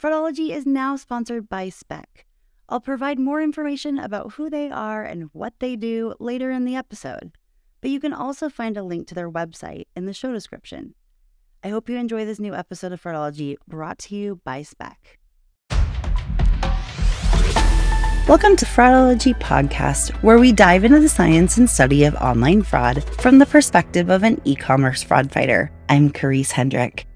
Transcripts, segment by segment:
Fraudology is now sponsored by Spec. I'll provide more information about who they are and what they do later in the episode, but you can also find a link to their website in the show description. I hope you enjoy this new episode of Fraudology brought to you by Spec. Welcome to Fraudology Podcast, where we dive into the science and study of online fraud from the perspective of an e commerce fraud fighter. I'm Karisse Hendrick.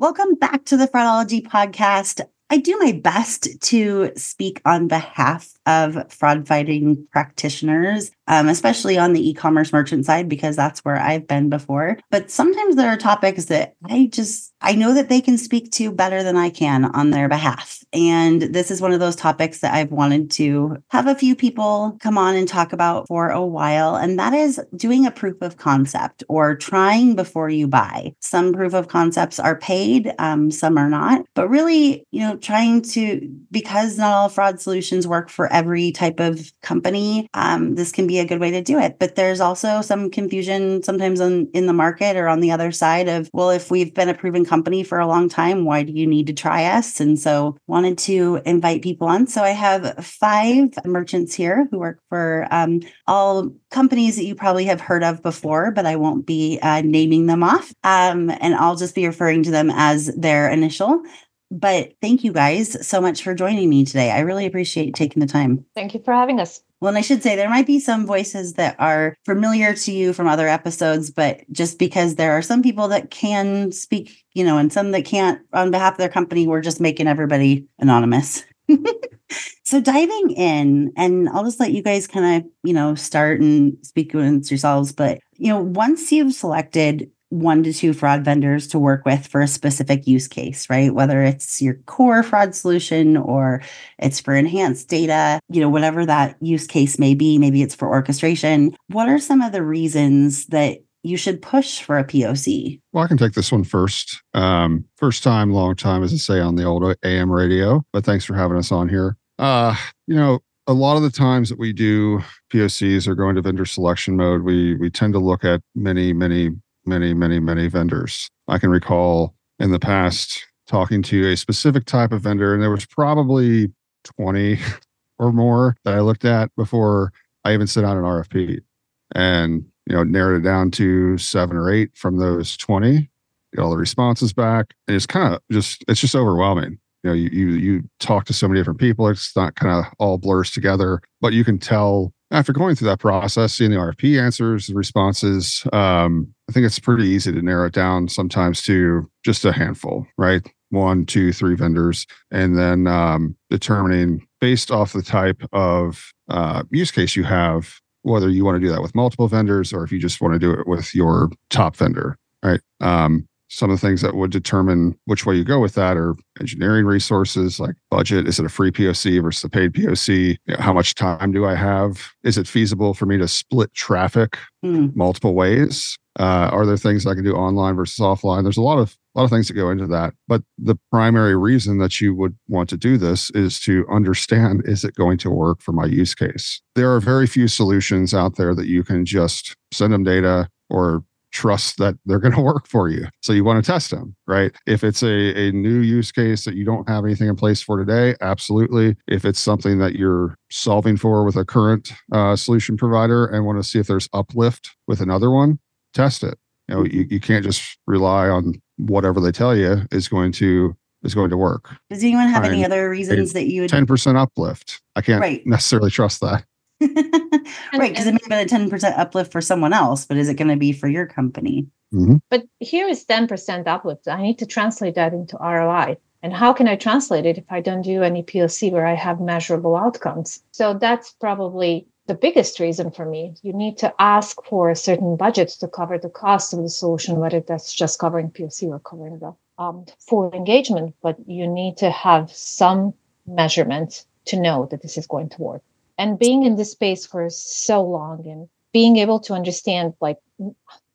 Welcome back to the Fraudology Podcast. I do my best to speak on behalf of fraud fighting practitioners, um, especially on the e commerce merchant side, because that's where I've been before. But sometimes there are topics that I just, I know that they can speak to better than I can on their behalf. And this is one of those topics that I've wanted to have a few people come on and talk about for a while. And that is doing a proof of concept or trying before you buy. Some proof of concepts are paid, um, some are not. But really, you know, trying to, because not all fraud solutions work for every type of company, um, this can be a good way to do it. But there's also some confusion sometimes on, in the market or on the other side of, well, if we've been a proven company for a long time, why do you need to try us? And so wanted to invite people on. So I have five merchants here who work for um, all companies that you probably have heard of before, but I won't be uh, naming them off. Um, and I'll just be referring to them as their initial. But thank you guys so much for joining me today. I really appreciate taking the time. Thank you for having us. Well, and I should say there might be some voices that are familiar to you from other episodes, but just because there are some people that can speak, you know, and some that can't on behalf of their company, we're just making everybody anonymous. so diving in, and I'll just let you guys kind of, you know, start and speak amongst yourselves. But, you know, once you've selected one to two fraud vendors to work with for a specific use case, right? Whether it's your core fraud solution or it's for enhanced data, you know, whatever that use case may be, maybe it's for orchestration. What are some of the reasons that you should push for a POC? Well, I can take this one first. Um, first time, long time, as I say on the old AM radio, but thanks for having us on here. Uh, you know, a lot of the times that we do POCs or go into vendor selection mode, we we tend to look at many, many many, many, many vendors. I can recall in the past talking to a specific type of vendor, and there was probably 20 or more that I looked at before I even sent out an RFP. And, you know, narrowed it down to seven or eight from those 20, get all the responses back. And it's kind of just, it's just overwhelming. You know, you, you, you talk to so many different people. It's not kind of all blurs together, but you can tell after going through that process, seeing the RFP answers, the responses, um, I think it's pretty easy to narrow it down sometimes to just a handful, right? One, two, three vendors, and then um, determining based off the type of uh, use case you have, whether you want to do that with multiple vendors or if you just want to do it with your top vendor, right? Um, some of the things that would determine which way you go with that are engineering resources like budget. Is it a free poc versus a paid poc you know, how much time do i have? Is it feasible for me to split traffic mm. multiple ways? Uh, are there things i can do online versus offline? There's a lot of a lot of things that go into that. But the primary reason that you would want to do this is to understand is it going to work for my use case? There are very few solutions out there that you can just send them data or trust that they're going to work for you. So you want to test them, right? If it's a, a new use case that you don't have anything in place for today, absolutely. If it's something that you're solving for with a current uh, solution provider and want to see if there's uplift with another one, test it. You know, you, you can't just rely on whatever they tell you is going to is going to work. Does anyone have any other reasons that you would 10% uplift? I can't right. necessarily trust that. right, because it may be a 10% uplift for someone else, but is it going to be for your company? Mm-hmm. But here is 10% uplift. I need to translate that into ROI. And how can I translate it if I don't do any POC where I have measurable outcomes? So that's probably the biggest reason for me. You need to ask for a certain budget to cover the cost of the solution, whether that's just covering POC or covering the um, full engagement. But you need to have some measurement to know that this is going to work and being in this space for so long and being able to understand like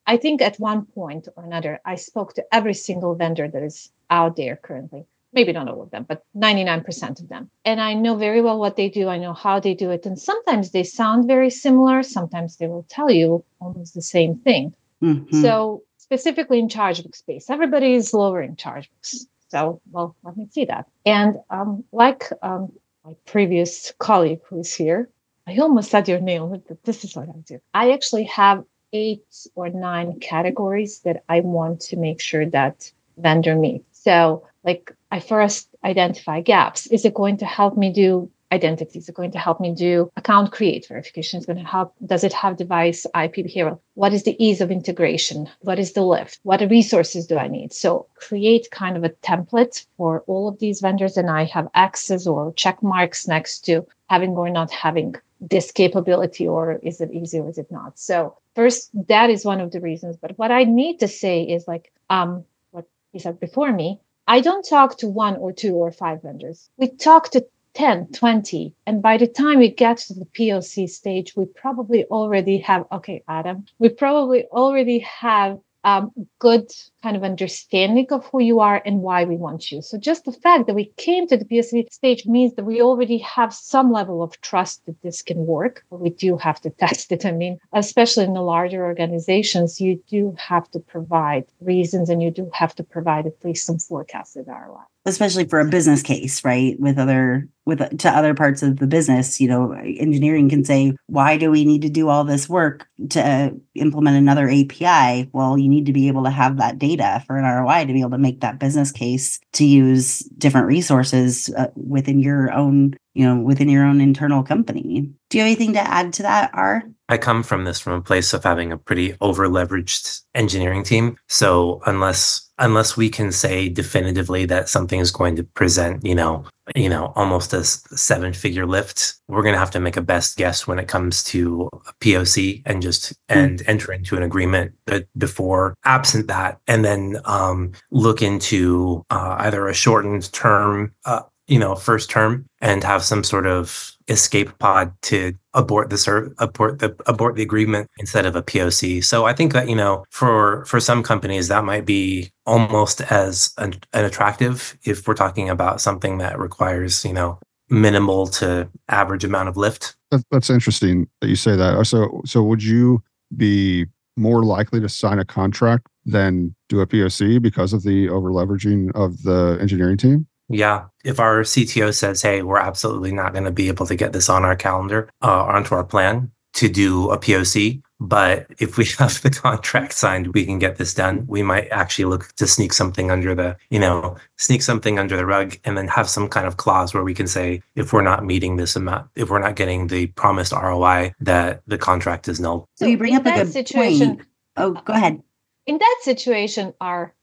i think at one point or another i spoke to every single vendor that is out there currently. Maybe not all of them but 99% of them. And i know very well what they do. I know how they do it. And sometimes they sound very similar. Sometimes they will tell you almost the same thing. Mm-hmm. so specifically in chargeback space everybody is lowering chargebacks So, well, let me see that. And um, like um, my previous colleague who's here, I almost said your name, but this is what I do. I actually have eight or nine categories that I want to make sure that vendor meets. So, like, I first identify gaps. Is it going to help me do identity? Is it going to help me do account create verification? Is going to help. Does it have device IP behavioral? What is the ease of integration? What is the lift? What resources do I need? So create kind of a template for all of these vendors, and I have access or check marks next to having or not having this capability, or is it easy or is it not? So first, that is one of the reasons. But what I need to say is like um, what he said before me. I don't talk to one or two or five vendors. We talk to 10, 20. And by the time we get to the POC stage, we probably already have, okay, Adam, we probably already have um, good kind of understanding of who you are and why we want you. So just the fact that we came to the POC stage means that we already have some level of trust that this can work. But we do have to test it. I mean, especially in the larger organizations, you do have to provide reasons and you do have to provide at least some forecasted ROI especially for a business case, right? With other with to other parts of the business, you know, engineering can say, "Why do we need to do all this work to implement another API?" Well, you need to be able to have that data for an ROI to be able to make that business case to use different resources uh, within your own, you know, within your own internal company. Do you have anything to add to that, R? I come from this from a place of having a pretty over leveraged engineering team. So unless unless we can say definitively that something is going to present, you know, you know, almost a seven figure lift, we're going to have to make a best guess when it comes to a POC and just mm. and enter into an agreement that before absent that, and then um, look into uh, either a shortened term uh, you know, first term and have some sort of escape pod to abort the ser- abort the abort the agreement instead of a POC. So I think that you know, for for some companies that might be almost as an, an attractive if we're talking about something that requires you know minimal to average amount of lift. that's interesting that you say that. Uh, so so would you be more likely to sign a contract than do a POC because of the over leveraging of the engineering team? Yeah. If our CTO says, hey, we're absolutely not going to be able to get this on our calendar, uh, onto our plan to do a POC, but if we have the contract signed, we can get this done. We might actually look to sneak something under the, you know, sneak something under the rug and then have some kind of clause where we can say, if we're not meeting this amount, if we're not getting the promised ROI, that the contract is null. So you bring up a good situation, point. Oh, go ahead. In that situation, are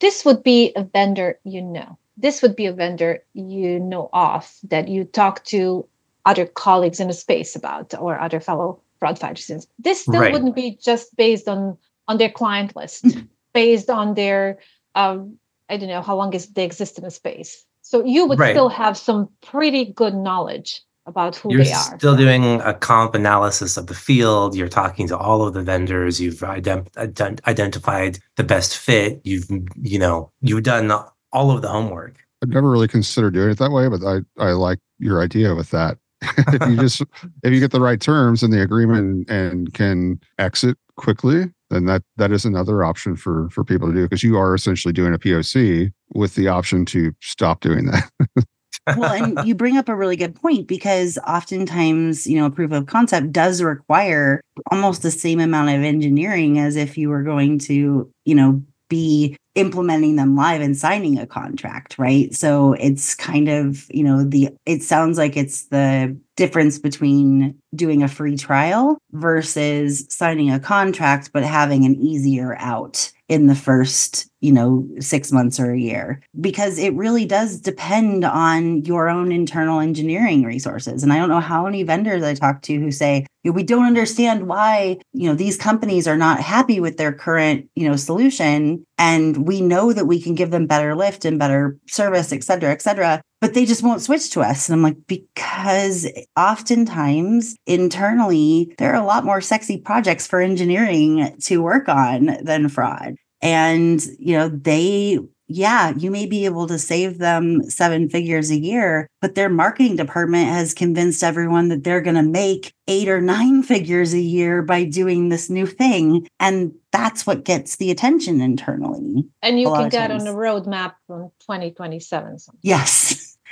this would be a vendor you know this would be a vendor you know of that you talk to other colleagues in the space about or other fellow fraud fighters. This still right. wouldn't be just based on on their client list, mm-hmm. based on their um, I don't know how long is they exist in a space. So you would right. still have some pretty good knowledge about who you're they are. Still doing a comp analysis of the field. You're talking to all of the vendors. You've ident- ident- identified the best fit. You've you know you've done all of the homework. I've never really considered doing it that way, but I, I like your idea with that. if you just if you get the right terms in the agreement and, and can exit quickly, then that that is another option for for people to do because you are essentially doing a POC with the option to stop doing that. well, and you bring up a really good point because oftentimes, you know, a proof of concept does require almost the same amount of engineering as if you were going to, you know, be implementing them live and signing a contract, right? So it's kind of, you know, the it sounds like it's the difference between doing a free trial versus signing a contract but having an easier out in the first, you know, 6 months or a year because it really does depend on your own internal engineering resources. And I don't know how many vendors I talk to who say, we don't understand why, you know, these companies are not happy with their current, you know, solution and we know that we can give them better lift and better service, et cetera, et cetera but they just won't switch to us. And I'm like, because oftentimes internally, there are a lot more sexy projects for engineering to work on than fraud. And, you know, they yeah, you may be able to save them seven figures a year, but their marketing department has convinced everyone that they're going to make eight or nine figures a year by doing this new thing. And that's what gets the attention internally. And you can get on the roadmap from 2027. Yes.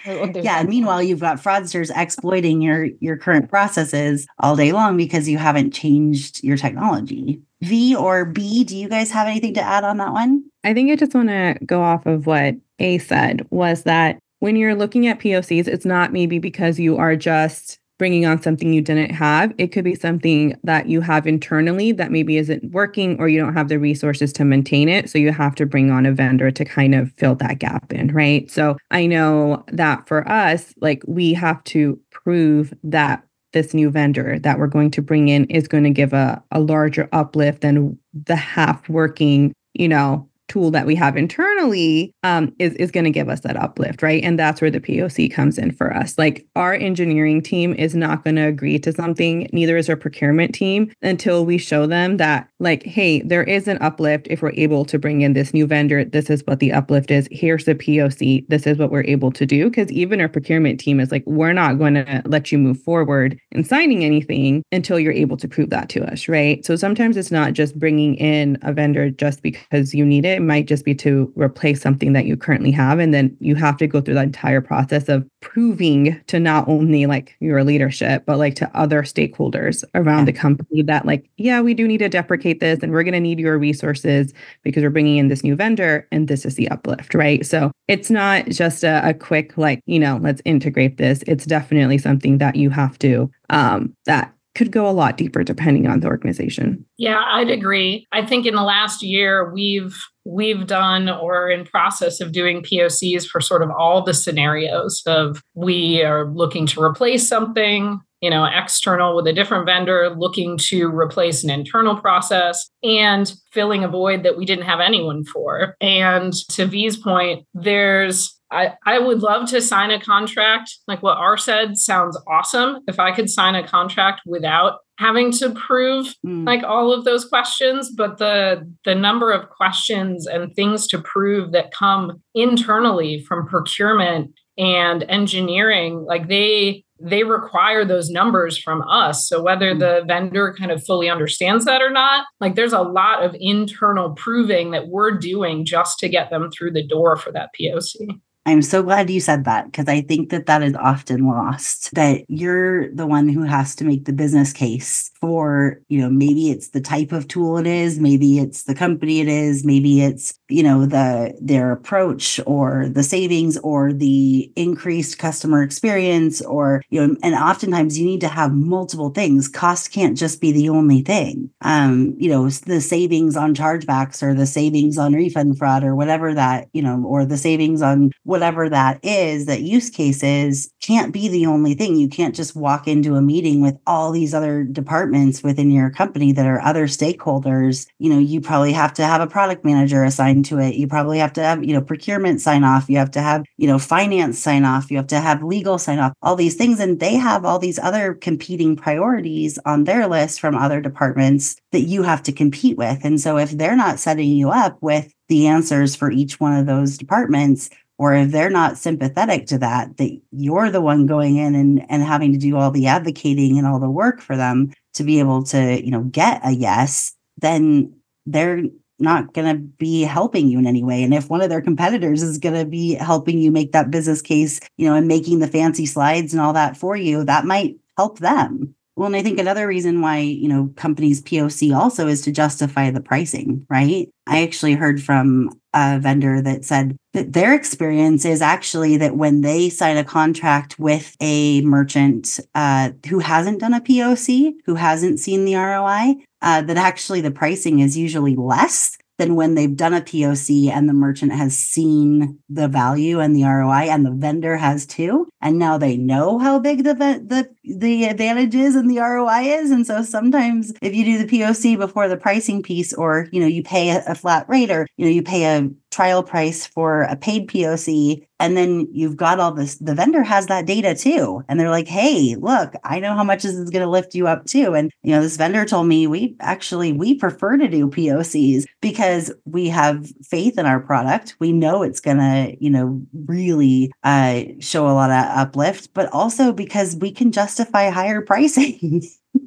yeah and meanwhile you've got fraudsters exploiting your your current processes all day long because you haven't changed your technology. V or b do you guys have anything to add on that one? I think i just want to go off of what a said was that when you're looking at pocs it's not maybe because you are just bringing on something you didn't have. It could be something that you have internally that maybe isn't working or you don't have the resources to maintain it. So you have to bring on a vendor to kind of fill that gap in, right? So I know that for us, like we have to prove that this new vendor that we're going to bring in is going to give a, a larger uplift than the half working, you know, tool that we have internally um, is, is going to give us that uplift, right? And that's where the POC comes in for us. Like our engineering team is not going to agree to something, neither is our procurement team until we show them that, like, hey, there is an uplift if we're able to bring in this new vendor. This is what the uplift is. Here's the POC. This is what we're able to do. Because even our procurement team is like, we're not going to let you move forward in signing anything until you're able to prove that to us, right? So sometimes it's not just bringing in a vendor just because you need it it might just be to replace something that you currently have. And then you have to go through that entire process of proving to not only like your leadership, but like to other stakeholders around yeah. the company that, like, yeah, we do need to deprecate this and we're going to need your resources because we're bringing in this new vendor and this is the uplift, right? So it's not just a, a quick, like, you know, let's integrate this. It's definitely something that you have to, um, that could go a lot deeper depending on the organization. Yeah, I'd agree. I think in the last year we've we've done or in process of doing POCs for sort of all the scenarios of we are looking to replace something, you know, external with a different vendor, looking to replace an internal process and filling a void that we didn't have anyone for. And to V's point, there's I, I would love to sign a contract like what R said sounds awesome. If I could sign a contract without having to prove mm. like all of those questions, but the the number of questions and things to prove that come internally from procurement and engineering, like they they require those numbers from us. So whether mm. the vendor kind of fully understands that or not, like there's a lot of internal proving that we're doing just to get them through the door for that POC. I'm so glad you said that because I think that that is often lost that you're the one who has to make the business case for, you know, maybe it's the type of tool it is, maybe it's the company it is, maybe it's, you know, the their approach or the savings or the increased customer experience or, you know, and oftentimes you need to have multiple things. Cost can't just be the only thing. Um, you know, the savings on chargebacks or the savings on refund fraud or whatever that, you know, or the savings on whatever that is, that use case is, can't be the only thing. You can't just walk into a meeting with all these other departments within your company that are other stakeholders. You know, you probably have to have a product manager assigned to it. You probably have to have, you know, procurement sign off. You have to have, you know, finance sign off. You have to have legal sign off, all these things. And they have all these other competing priorities on their list from other departments that you have to compete with. And so if they're not setting you up with the answers for each one of those departments, or if they're not sympathetic to that that you're the one going in and, and having to do all the advocating and all the work for them to be able to you know get a yes then they're not going to be helping you in any way. And if one of their competitors is going to be helping you make that business case you know and making the fancy slides and all that for you that might help them well, and I think another reason why, you know, companies POC also is to justify the pricing, right? I actually heard from a vendor that said that their experience is actually that when they sign a contract with a merchant uh, who hasn't done a POC, who hasn't seen the ROI, uh, that actually the pricing is usually less than when they've done a POC and the merchant has seen the value and the ROI and the vendor has too. And now they know how big the, the, the advantage is and the ROI is. And so sometimes if you do the POC before the pricing piece, or, you know, you pay a, a flat rate or, you know, you pay a trial price for a paid POC. And then you've got all this, the vendor has that data too. And they're like, hey, look, I know how much this is going to lift you up too. And, you know, this vendor told me we actually, we prefer to do POCs because we have faith in our product. We know it's going to, you know, really uh, show a lot of uplift, but also because we can justify higher pricing.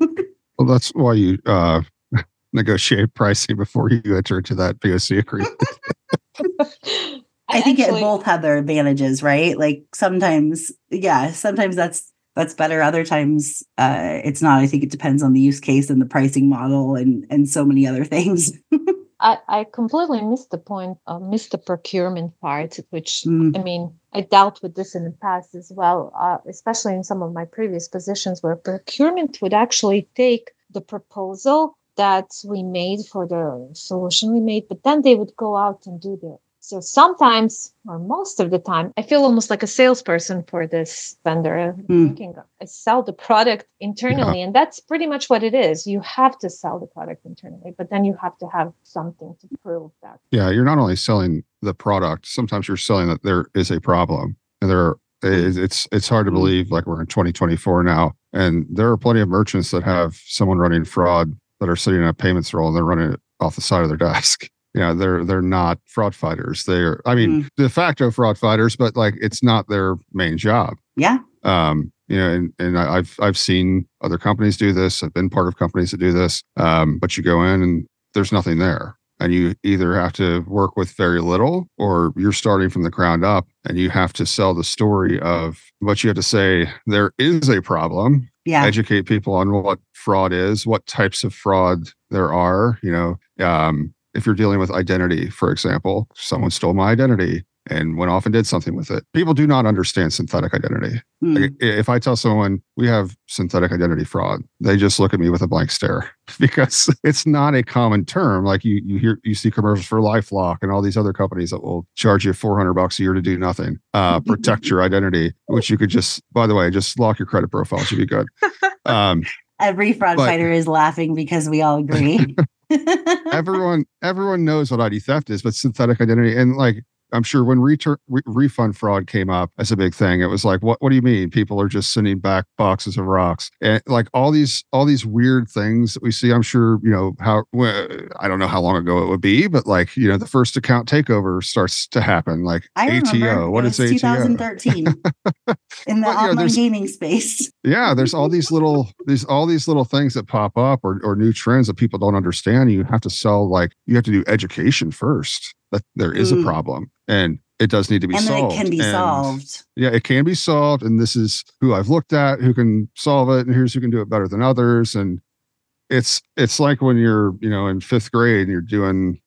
well, that's why you, uh, negotiate pricing before you enter into that POC agreement. I think actually- it both have their advantages, right? Like sometimes, yeah, sometimes that's that's better. Other times, uh, it's not. I think it depends on the use case and the pricing model and and so many other things. I, I completely missed the point, uh, missed the procurement part, which Mm. I mean, I dealt with this in the past as well, uh, especially in some of my previous positions where procurement would actually take the proposal that we made for the solution we made, but then they would go out and do the. So sometimes, or most of the time, I feel almost like a salesperson for this vendor. Mm. I sell the product internally, and that's pretty much what it is. You have to sell the product internally, but then you have to have something to prove that. Yeah, you're not only selling the product, sometimes you're selling that there is a problem. And there are, it's it's- hard to Mhm. believe like we're in 2024 now. And there are plenty of merchants that have someone running fraud that are sitting in a payments role and they're running it off the side of their desk. Yeah, they're they're not fraud fighters. They're I mean de facto fraud fighters, but like it's not their main job. yeah, um you know and and i've i've seen other companies do this i've been part of companies that do this um but you go in and there's nothing there and you either have to work with very little or you're starting from the ground up and you have to sell the story of what you have to say there is a problem yeah, educate people on what fraud is, what types of fraud there are. You know, um, if you're dealing with identity, for example, someone stole my identity and went off and did something with it. People do not understand synthetic identity. Mm. Like, if I tell someone we have synthetic identity fraud, they just look at me with a blank stare because it's not a common term. Like you, you hear, you see commercials for LifeLock and all these other companies that will charge you 400 bucks a year to do nothing, uh, protect your identity, which you could just, by the way, just lock your credit profile should be good. Um, Every fraud But- fighter is laughing because we all agree. everyone, everyone knows what ID theft is, but synthetic identity and like I'm sure when return re- refund fraud came up as a big thing, it was like, what what do you mean? People are just sending back boxes of rocks and like all these all these weird things that we see. I'm sure you know how wh- I don't know how long ago it would be, but like you know the first account takeover starts to happen. Like I ATO, what is ATO? 2013 in the But, you know, online gaming space. yeah there's all these little these all these little things that pop up or, or new trends that people don't understand you have to sell like you have to do education first that there is Mm. a problem and it does need to be solved. and it can be And, solved. yeah it can be solved and this is who i've looked at who can solve it and here's who can do it better than others and it's it's like when you're you know in fifth grade and you're doing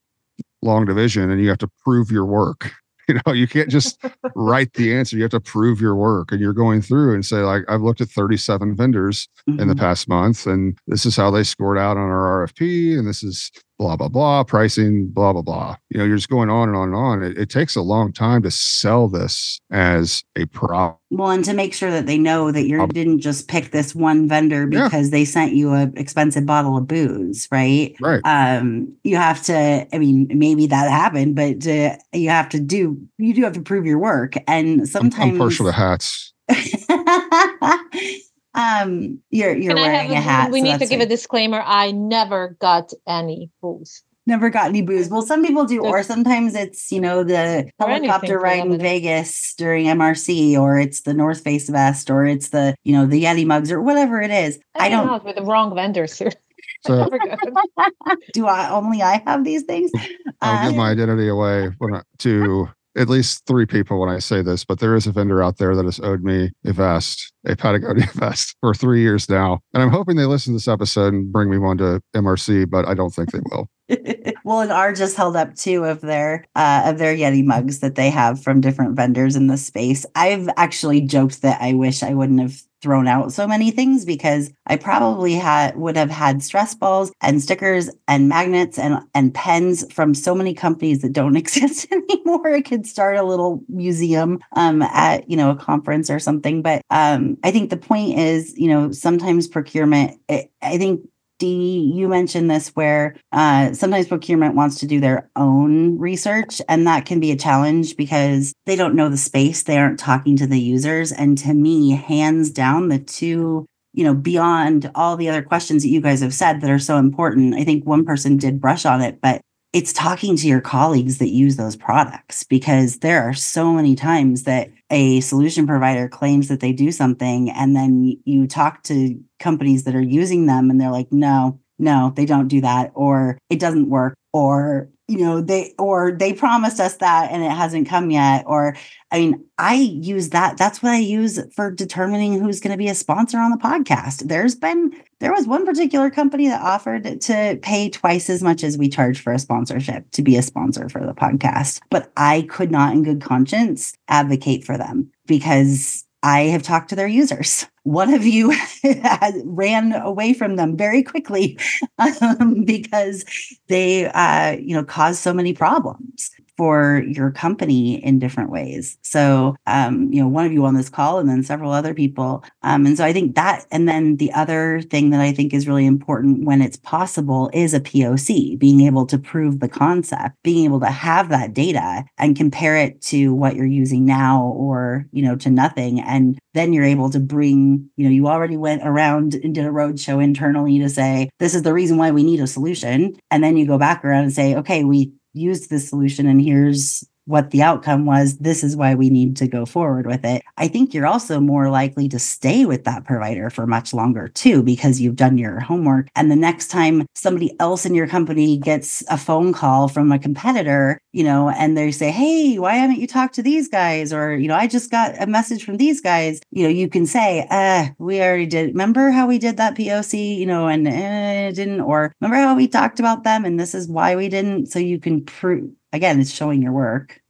long division and you have to prove your work you know you can't just write the answer you have to prove your work and you're going through and say like i've looked at 37 vendors in the Mhm. past month and this is how they scored out on our rfp and this is blah blah blah pricing blah blah blah you know you're just going on and on and on it, it takes a long time to sell this as a problem Well, and to make sure that they know that you Um, didn't just pick this one vendor Yeah. because they sent you a expensive bottle of booze, right? right Um, you have to. I mean, maybe that happened, but uh, you have to do. You do have to prove your work, and I'm, sometimes I'm partial to hats um, you're you're Can wearing have a hat. We so need to that's give a disclaimer. I never got any booze. Never got any booze. Well, some people do, or sometimes it's you know the helicopter ride in. Vegas during MRC, or it's the North Face vest, or it's the you know the Yeti mugs, or whatever it is. I hang don't. out with the wrong vendors here. so Never got it. Do I only I have these things? i'll give Uh, my identity away when I, to at least three people when i say this but there is a vendor out there that has owed me a vest a patagonia vest for three years now and i'm hoping they listen to this episode and bring me one to mrc but i don't think they will well, and R just held up two of their uh, of their Yeti mugs that they have from different vendors in the space. I've actually joked that I wish I wouldn't have thrown out so many things because I probably had would have had stress balls and stickers and magnets and and pens from so many companies that don't exist anymore. I could start a little museum um, at you know a conference or something. But um, I think the point is, you know, sometimes procurement. It, I think Dee, you mentioned this where uh, sometimes procurement wants to do their own research, and that can be a challenge because they don't know the space. They aren't talking to the users. And to me, hands down, the two, you know, beyond all the other questions that you guys have said that are so important, I think one person did brush on it, but it's talking to your colleagues that use those products because there are so many times that a solution provider claims that they do something and then you talk to companies that are using them and they're like no no, they don't do that, or it doesn't work, or you know they or they promised us that and it hasn't come yet or i mean i use that that's what i use for determining who's going to be a sponsor on the podcast. There's been there was one particular company that offered to pay twice as much as we charge for a sponsorship to be a sponsor for the podcast but i could not in good conscience advocate for them because I have talked to their users. One of you ran away from them very quickly um, because they, uh, you know, caused so many problems for your company in different ways. So, um, you know, one of you on this call and then several other people. Um, and so I think that, and then the other thing that I think is really important when it's possible is a POC, being able to prove the concept, being able to have that data and compare it to what you're using now or, you know, to nothing. And then you're able to bring, you know, you already went around and did a roadshow internally to say, this is the reason why we need a solution. And then you go back around and say, okay, we used this solution and here's what the outcome was. This is why we need to go forward with it. I think you're also more likely to stay with that provider for much longer too, because you've done your homework. And the next time somebody else in your company gets a phone call from a competitor, you know, and they say, Hey, why haven't you talked to these guys? Or, you know, I just got a message from these guys. You know, you can say, uh, we already did. Remember how we did that POC, you know, and it didn't, or remember how we talked about them and this is why we didn't. So you can prove again, it's showing your work.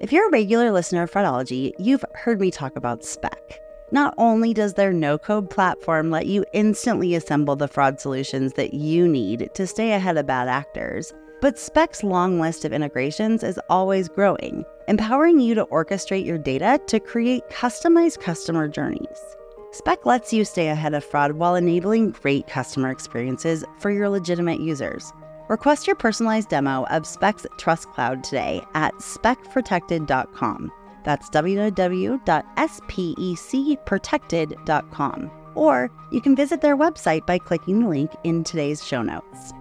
If you're a regular listener of Fraudology, you've heard me talk about Spec. Not only does their no code platform let you instantly assemble the fraud solutions that you need to stay ahead of bad actors, but Spec's long list of integrations is always growing, empowering you to orchestrate your data to create customized customer journeys. Spec lets you stay ahead of fraud while enabling great customer experiences for your legitimate users. Request your personalized demo of Specs Trust Cloud today at specprotected.com. That's www.specprotected.com. Or you can visit their website by clicking the link in today's show notes.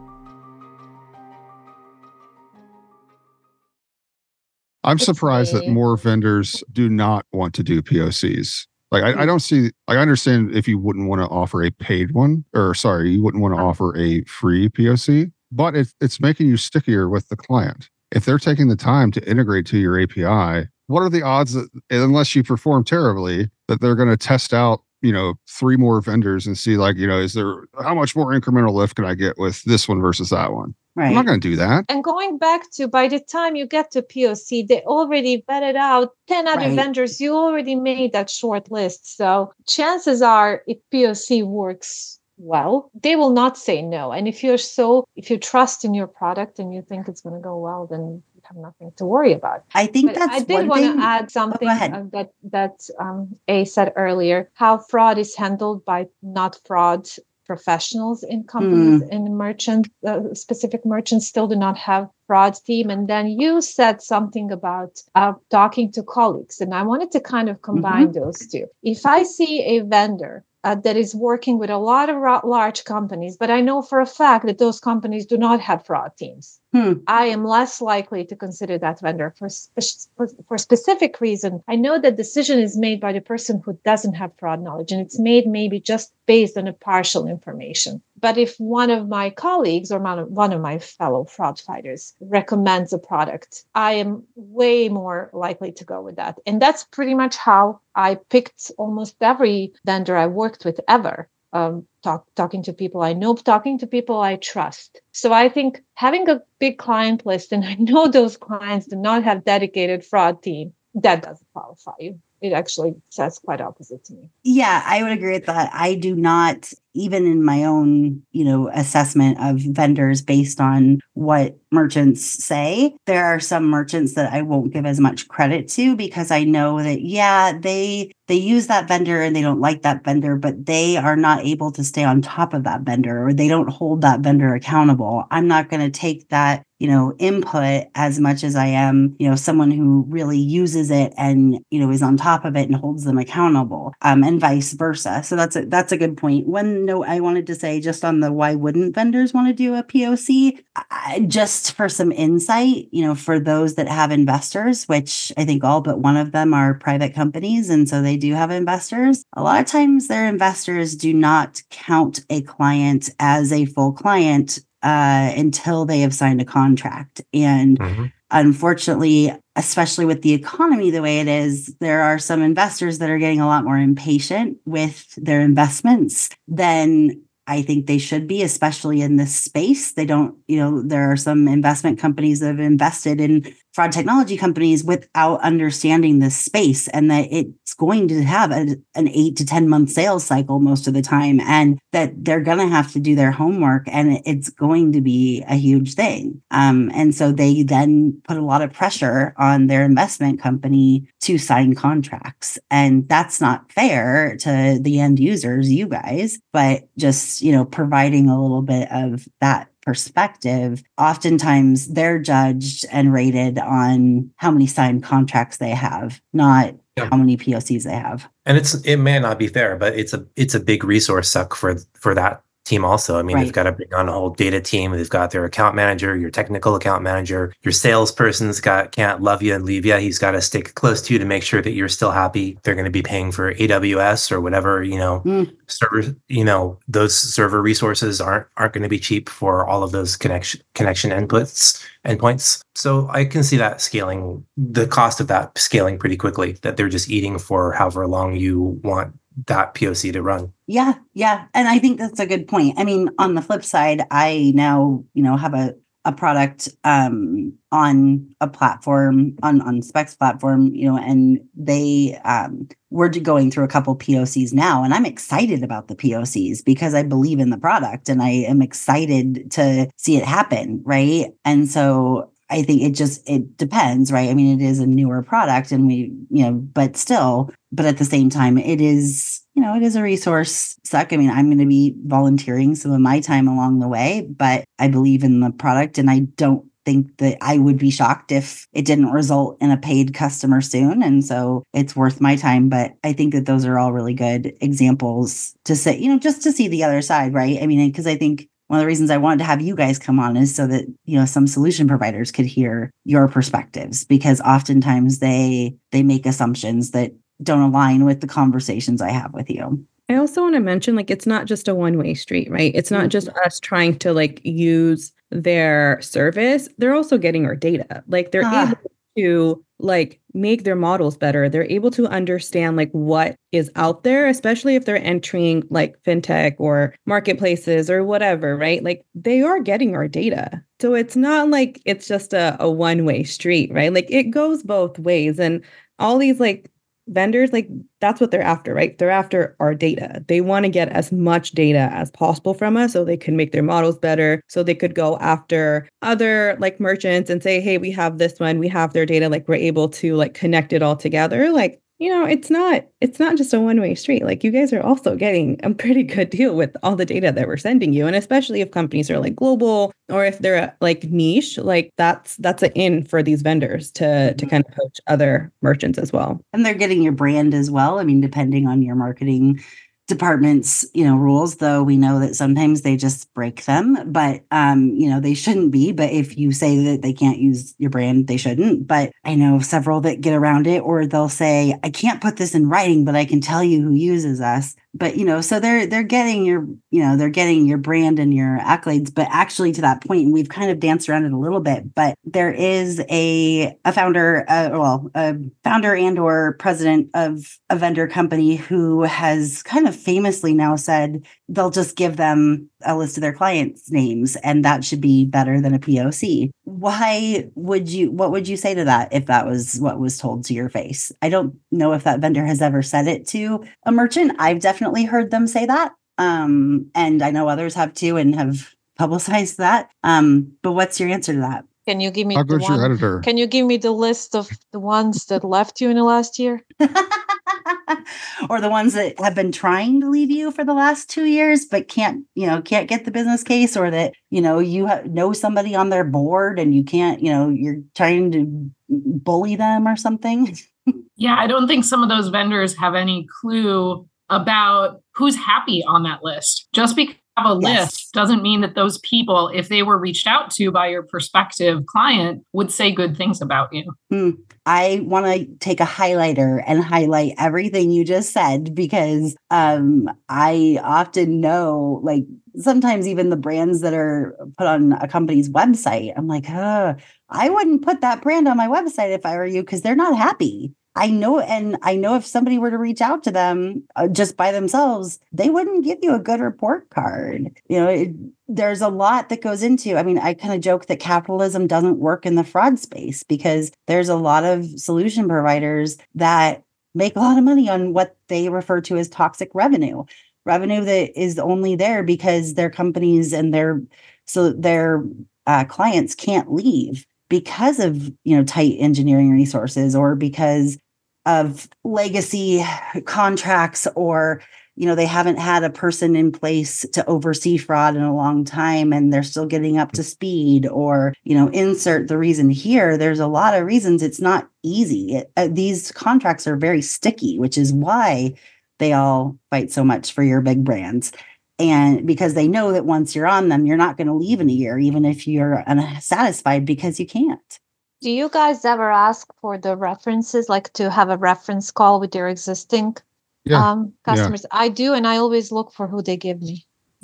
I'm surprised that more vendors do not want to do POCs. Like I, I, don't see I understand if you wouldn't want to offer a paid one, or sorry, you wouldn't want to uh-huh. offer a free POC but it's, it's making you stickier with the client. If they're taking the time to integrate to your API, what are the odds that, unless you perform terribly, that they're going to test out, you know, three more vendors and see, like, you know, is there how much more incremental lift can I get with this one versus that one? Right. I'm not going to do that. And going back to by the time you get to POC, they already vetted out 10 other right. vendors. You already made that short list. So chances are, if POC works well, they will not say no. And if you're so, if you trust in your product and you think it's going to go well, then you have nothing to worry about. I think but that's. I did want to add oh, something oh, that that um, A said earlier. How fraud is handled by not fraud professionals in companies mm. and merchant uh, specific merchants still do not have fraud team and then you said something about uh, talking to colleagues and i wanted to kind of combine mm-hmm. those two if i see a vendor uh, that is working with a lot of large companies, but I know for a fact that those companies do not have fraud teams. Hmm. I am less likely to consider that vendor for, spe- for specific reason. I know that decision is made by the person who doesn't have fraud knowledge, and it's made maybe just based on a partial information. But if one of my colleagues or one of my fellow fraud fighters recommends a product, I am way more likely to go with that. And that's pretty much how I picked almost every vendor I worked with ever um, talk, talking to people I know, talking to people I trust. So I think having a big client list, and I know those clients do not have dedicated fraud team, that doesn't qualify you. It actually says quite opposite to me. Yeah, I would agree with that. I do not even in my own, you know, assessment of vendors based on what merchants say, there are some merchants that I won't give as much credit to because I know that yeah, they they use that vendor and they don't like that vendor, but they are not able to stay on top of that vendor or they don't hold that vendor accountable. I'm not going to take that you know input as much as i am you know someone who really uses it and you know is on top of it and holds them accountable um, and vice versa so that's a that's a good point. one note I wanted to say just on the why wouldn't vendors want to do a POC, I, just for some insight, you know, for those that have investors, which I think all but one of them are private companies. And so they do have investors. A lot of times their investors do not count a client as a full client uh, until they have signed a contract. And mm-hmm. unfortunately, especially with the economy the way it is, there are some investors that are getting a lot more impatient with their investments than I think they should be, especially in this space. They don't, you know, there are some investment companies that have invested in fraud technology companies without understanding this space and that it's going to have a, an eight to 10 month sales cycle most of the time and that they're going to have to do their homework and it's going to be a huge thing. Um, and so they then put a lot of pressure on their investment company to sign contracts. And that's not fair to the end users, you guys, but just, you know, providing a little bit of that perspective, oftentimes they're judged and rated on how many signed contracts they have, not yeah. how many POCs they have. And it's it may not be fair, but it's a it's a big resource suck for for that team also. I mean, right. they've got to bring on a whole data team. They've got their account manager, your technical account manager, your salesperson's got can't love you and leave you. He's got to stick close to you to make sure that you're still happy. They're going to be paying for AWS or whatever, you know, mm. server, you know, those server resources aren't aren't going to be cheap for all of those connection connection inputs endpoints. So I can see that scaling the cost of that scaling pretty quickly, that they're just eating for however long you want that POC to run. Yeah, yeah. And I think that's a good point. I mean, on the flip side, I now, you know, have a a product um on a platform on on specs platform you know and they um we're going through a couple pocs now and i'm excited about the pocs because i believe in the product and i am excited to see it happen right and so I think it just it depends, right? I mean, it is a newer product and we, you know, but still, but at the same time, it is, you know, it is a resource suck. I mean, I'm going to be volunteering some of my time along the way, but I believe in the product and I don't think that I would be shocked if it didn't result in a paid customer soon. And so it's worth my time. But I think that those are all really good examples to say, you know, just to see the other side, right? I mean, because I think one of the reasons I wanted to have you guys come on is so that, you know, some solution providers could hear your perspectives because oftentimes they they make assumptions that don't align with the conversations I have with you. I also want to mention like it's not just a one-way street, right? It's not just mm-hmm. us trying to like use their service. They're also getting our data. Like they're ah. able to like make their models better. They're able to understand like what is out there, especially if they're entering like fintech or marketplaces or whatever, right? Like they are getting our data. So it's not like it's just a, a one-way street, right? Like it goes both ways. And all these like vendors like that's what they're after right? They're after our data. They want to get as much data as possible from us so they can make their models better so they could go after other like merchants and say hey we have this one. We have their data. Like we're able to like connect it all together. Like you know it's not it's not just a one way street. Like you guys are also getting a pretty good deal with all the data that we're sending you. And especially if companies are like global or if they're like niche like that's that's an in for these vendors to to mm-hmm. kind of poach other merchants as well. And they're getting your brand as well. I mean depending on your marketing department's you know rules though we know that sometimes they just break them but um you know they shouldn't be but if you say that they can't use your brand they shouldn't but i know several that get around it or they'll say i can't put this in writing but i can tell you who uses us but you know so they're they're getting your you know they're getting your brand and your accolades but actually to that point we've kind of danced around it a little bit but there is a a founder uh, well a founder and or president of a vendor company who has kind of famously now said they'll just give them a list of their clients names and that should be better than a poc why would you what would you say to that if that was what was told to your face? I don't know if that vendor has ever said it to a merchant. I've definitely heard them say that um, and i know others have too and have publicized that um, but what's your answer to that can you give me How goes one, your editor? Can you give me the list of the ones that left you in the last year? or the ones that have been trying to leave you for the last two years but can't you know can't get the business case or that you know you ha- know somebody on their board and you can't you know you're trying to bully them or something yeah i don't think some of those vendors have any clue about who's happy on that list. Just because you have a Yes. list doesn't mean that those people, if they were reached out to by your prospective client, would say good things about you. I want to take a highlighter and highlight everything you just said because um, I often know, like, sometimes even the brands that are put on a company's website, I'm like, I wouldn't put that brand on my website if I were you because they're not happy. I know, and I know if somebody were to reach out to them uh, just by themselves, they wouldn't give you a good report card. You know, it, there's a lot that goes into i mean i kind of joke that capitalism doesn't work in the fraud space because there's a lot of solution providers that make a lot of money on what they refer to as toxic revenue revenue that is only there because their companies and their so their uh, clients can't leave because of you know tight engineering resources or because of legacy contracts or you know they haven't had a person in place to oversee fraud in a long time and they're still getting up to speed or you know insert the reason here there's a lot of reasons it's not easy. It- uh, these contracts are very sticky which is why they all fight so much for your big brands and because they know that once you're on them you're not going to leave in a year even if you're unsatisfied because you can't Do you guys ever ask for the references, like to have a reference call with your existing Yeah, um, customers? I do, and I always look for who they give me.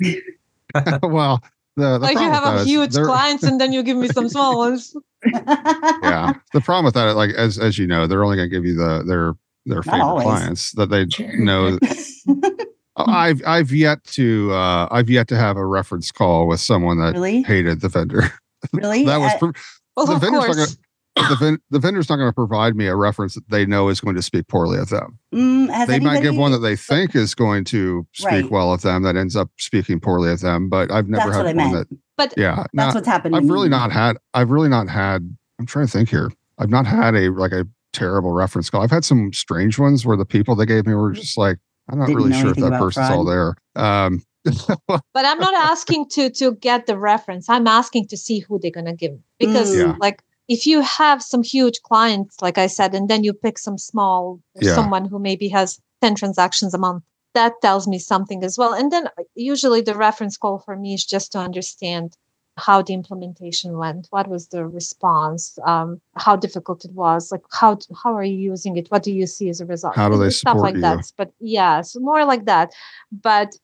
well, the, the like you have a huge they're- clients, and then you give me some small ones. yeah. The problem with that, like as as you know, they're only going to give you the their their favorite clients that they know. I've I've yet to uh I've yet to have a reference call with someone that really hated the vendor. really that was Uh, Well, the of vendor's not course. gonna, the, ven- the vendor's not going to provide me a reference that they know is going to speak poorly of them. mm, they might give one that they think is going to speak Right. well of them that ends up speaking poorly of them. But I've never That's had what I one meant. that But yeah. that's not- what's happened I've really not had. I've really not had. I'm trying to think here. I've not had a like a terrible reference call. I've had some strange ones where the people they gave me were just like, I'm not really sure if that about person's all there. Um, but I'm not asking to to get the reference. I'm asking to see who they're gonna give because, Mm. Yeah. like, if you have some huge clients, like I said, and then you pick some small Yeah. someone who maybe has ten transactions a month, that tells me something as well. And then uh, usually the reference call for me is just to understand how the implementation went what was the response um, how difficult it was like how how are you using it? What do you see as a result? How do they stuff like you? that but yeah so more like that. But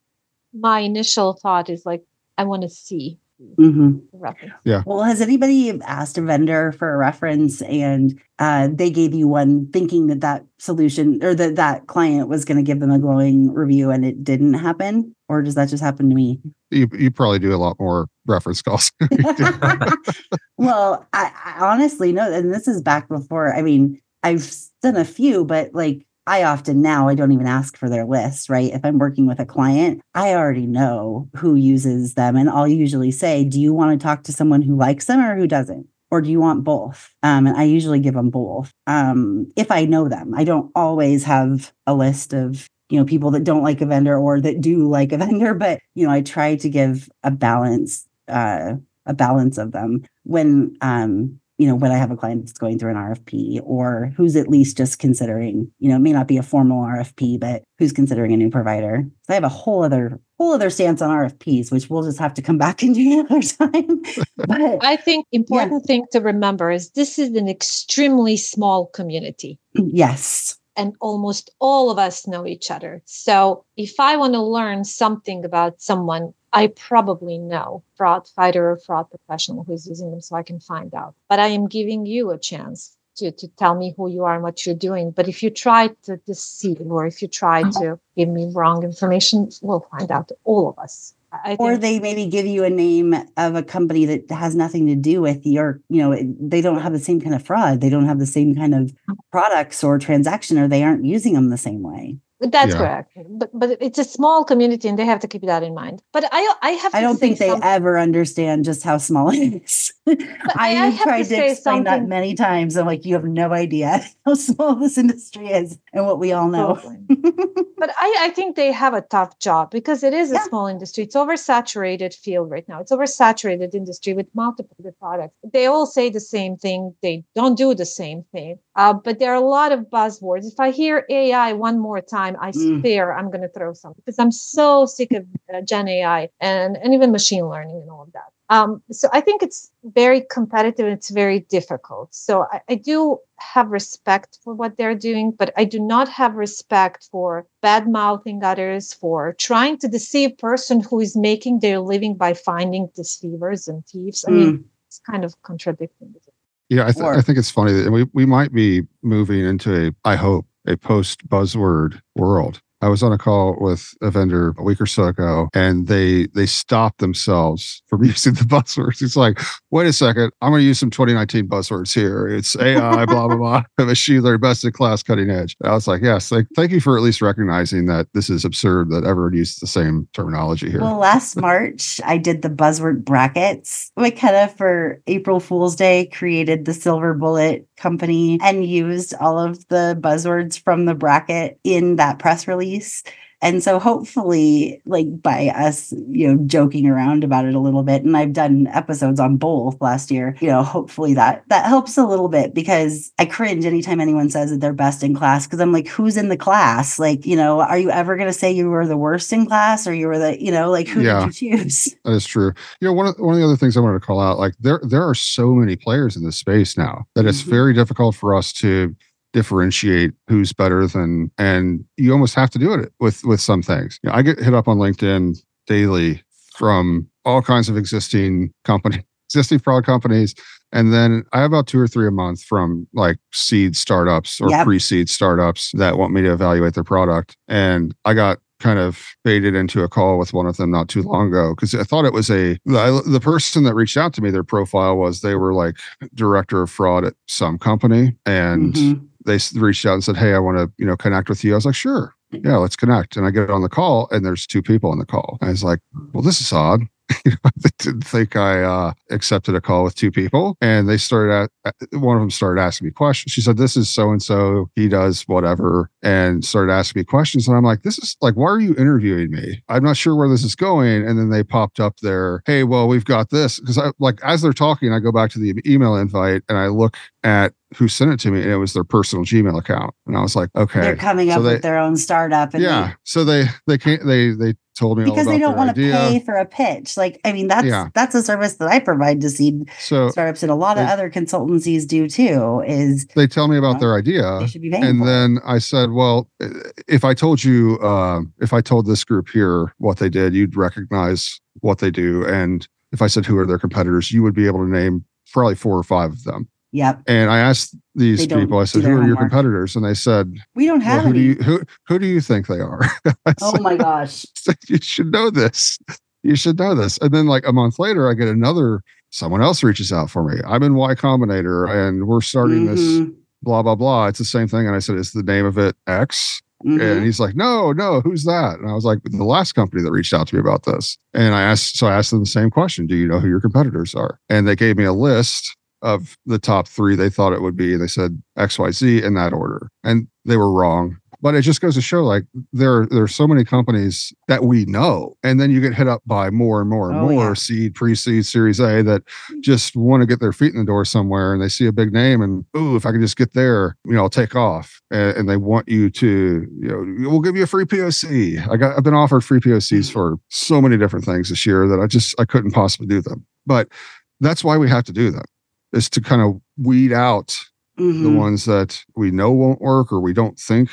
my initial thought is like i want to see Mhm. the reference Well, has anybody asked a vendor for a reference and uh, they gave you one thinking that that solution or that that client was going to give them a glowing review and it didn't happen? Or does that just happen to me? you you probably do a lot more reference calls. well, I, I honestly know, and this is back before. I mean, I've done a few, but like I often now I don't even ask for their list, right? If I'm working with a client, I already know who uses them, and I'll usually say, "Do you want to talk to someone who likes them or who doesn't?" Or do you want both? Um, and I usually give them both. Um, if I know them, I don't always have a list of you know people that don't like a vendor or that do like a vendor, but you know I try to give a balance uh, a balance of them when um you know when i have a client that's going through an rfp or who's at least just considering you know it may not be a formal rfp but who's considering a new provider. So i have a whole other whole other stance on rfps which we'll just have to come back and do another time. But i think important thing to remember is this is an extremely small community. Mm, yes. And almost all of us know each other. So if I want to learn something about someone, I probably know fraud fighter or fraud professional who's using them so I can find out. But I am giving you a chance to, to tell me who you are and what you're doing. But if you try to deceive or if you try uh-huh. to give me wrong information, we'll find out all of us. I or think they maybe give you a name of a company that has nothing to do with your you know they don't have the same kind of fraud they don't have the same kind of uh-huh. products or transaction or they aren't using them the same way that's Yeah. correct. But but it's a small community and they have to keep that in mind. But I I have to I don't say think they something- ever understand just how small it is. I- I I have have to tried to, say explain that many times. I'm like, you have no idea how small this industry is and what we all know. but I, I think they have a tough job because it is a Yeah. small industry. It's oversaturated field right now. It's oversaturated industry with multiple products. They all say the same thing. They don't do the same thing. Uh, but there are a lot of buzzwords. If I hear AI one more time, time I Mm. swear I'm going to throw something because I'm so sick of uh, Gen AI and, and even machine learning and all of that. Um, so I think it's very competitive and it's very difficult. So I, I do have respect for what they're doing, but I do not have respect for bad mouthing others, for trying to deceive person who is making their living by finding deceivers and thieves. I mean, it's kind of contradicting. Yeah, I, th- Or- I think it's funny that we, we might be moving into a, I hope, a post buzzword world. I was on a call with a vendor a week or so ago, and they they stopped themselves from using the buzzwords. It's like, wait a second, I'm going to use some 2019 buzzwords here. It's AI, blah blah blah, machine learning, best in class, cutting edge. And I was like, yes, like, thank you for at least recognizing that this is absurd that everyone uses the same terminology here. Well, last March, I did the buzzword brackets. McKenna for April Fool's Day created the Silver Bullet company and used all of the buzzwords from the bracket in that press release. And so hopefully, like by us, you know, joking around about it a little bit, and I've done episodes on both last year, you know, hopefully that that helps a little bit because I cringe anytime anyone says that they're best in class because I'm like, who's in the class? Like, you know, are you ever gonna say you were the worst in class or you were the, you know, like who Yeah. did you choose? That is true. You know, one of one of the other things I wanted to call out, like there there are so many players in this space now that it's Mhm. very difficult for us to differentiate who's better than, and you almost have to do it with with some things. You know, I get hit up on LinkedIn daily from all kinds of existing company, existing fraud companies, and then I have about two or three a month from like seed startups or Yep. pre-seed startups that want me to evaluate their product. And I got kind of baited into a call with one of them not too long ago because I thought it was a the, the person that reached out to me. Their profile was they were like director of fraud at some company, and Mhm. They reached out and said, "Hey, I want to you know connect with you." I was like, "Sure." Yeah, let's connect. And I get on the call, and there's two people on the call. I was like, "Well, this is odd." You know, I didn't think I uh, accepted a call with two people, and they started at one of them started asking me questions. She said, "This is so and so. He does whatever," and started asking me questions. And I'm like, "This is like, why are you interviewing me? I'm not sure where this is going." And then they popped up there, "Hey, well, we've got this." Because I like as they're talking, I go back to the email invite and I look at who sent it to me, and it was their personal Gmail account. And I was like, "Okay." They're coming So up they- with their own startup. And yeah. so they they can't they they told me They, because they don't want to pay for a pitch. Like, I mean, that's Yeah. that's a service that I provide to seed So startups, and a lot of other consultancies do too. Is they tell me about Well, their idea. they should be paying and for it. then I said, "Well, uh, if I told you, um, if I told this group here what they did, you'd recognize what they do. And if I said who are their competitors, you would be able to name probably four or five of them." Yep, And I asked these people, I said, "Who are your homework. competitors?" And they said, we don't "Well, have who do any. you who who do you think they are?" Oh said, my gosh! you should know this. You should know this. And then like a month later, I get another someone else reaches out for me. I'm in Y Combinator and we're starting this Mhm, blah blah blah. It's the same thing. And I said, Is the name of it X? mhm. And he's like, No, no, who's that? And I was like, the last company that reached out to me about this. And I asked, so I asked them the same question: Do you know who your competitors are? And they gave me a list of the top three they thought it would be. And they said XYZ in that order. And they were wrong. But it just goes to show like there, there are so many companies that we know. And then you get hit up by more and more and Oh, more yeah. seed, pre-seed, series A that just want to get their feet in the door somewhere and they see a big name and ooh, if I can just get there, you know, I'll take off. And, and they want you to, you know, we'll give you a free POC. I got I've been offered free POCs hmm. for so many different things this year that I just I couldn't possibly do them. But that's why we have to do them, is to kind of weed out the Mhm. ones that we know won't work or we don't think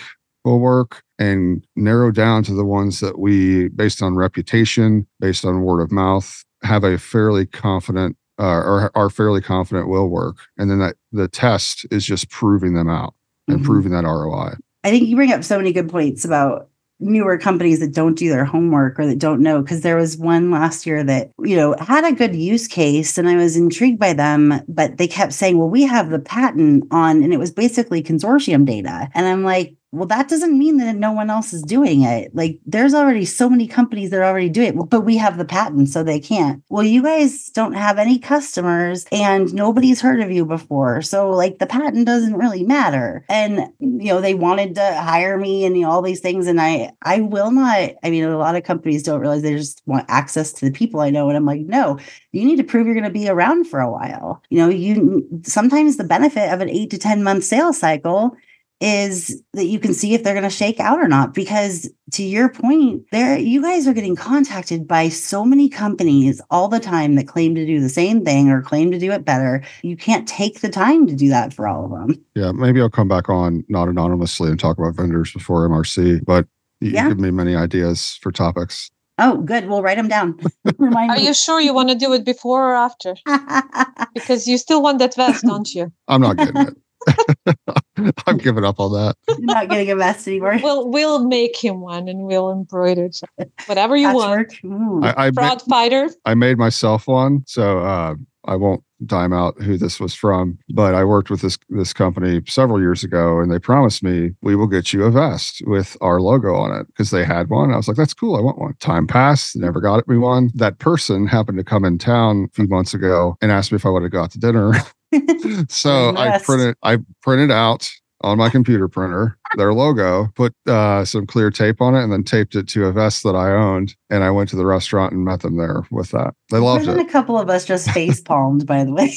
will work and narrow down to the ones that we based on reputation based on word of mouth have a fairly confident uh, or are fairly confident will work and then that the test is just proving them out and Mhm. proving that roi I think you bring up so many good points about newer companies that don't do their homework or that don't know. Because there was one last year that, you know, had a good use case and I was intrigued by them, but they kept saying, well, we have the patent on, and it was basically consortium data. And I'm like, well, that doesn't mean that no one else is doing it. Like, there's already so many companies that are already do it, but we have the patent, so they can't. Well, you guys don't have any customers and nobody's heard of you before. So, like, the patent doesn't really matter. And, you know, they wanted to hire me and you know, all these things. And I, I will not, I mean, a lot of companies don't realize they just want access to the people I know. And I'm like, no, you need to prove you're going to be around for a while. You know, you sometimes the benefit of an eight to 10 month sales cycle is that you can see if they're going to shake out or not because to your point there you guys are getting contacted by so many companies all the time that claim to do the same thing or claim to do it better you can't take the time to do that for all of them Yeah, maybe I'll come back on not anonymously and talk about vendors before MRC, but you Yeah. give me many ideas for topics. oh good we'll write them down remind Are me you sure you want to do it before or after? Because you still want that vest, don't you? I'm not getting it. I'm giving up on that. You're not getting a vest anymore We'll we'll make him one and we'll embroider it. Whatever you want. Patchwork. Ooh. I, I, ma- Fraud fighter. I made myself one, so uh, I won't dime out who this was from. But I worked with this this company several years ago, and they promised me we will get you a vest with our logo on it because they had one. I was like, that's cool. I want one. Time passed, never got it. We won. That person happened to come in town a few months ago and asked me if I would have got to dinner. so I printed I printed out on my computer printer their logo, put uh, some clear tape on it, and then taped it to a vest that I owned. And I went to the restaurant and met them there with that. They loved There's it. a couple of us just face palmed, by the way.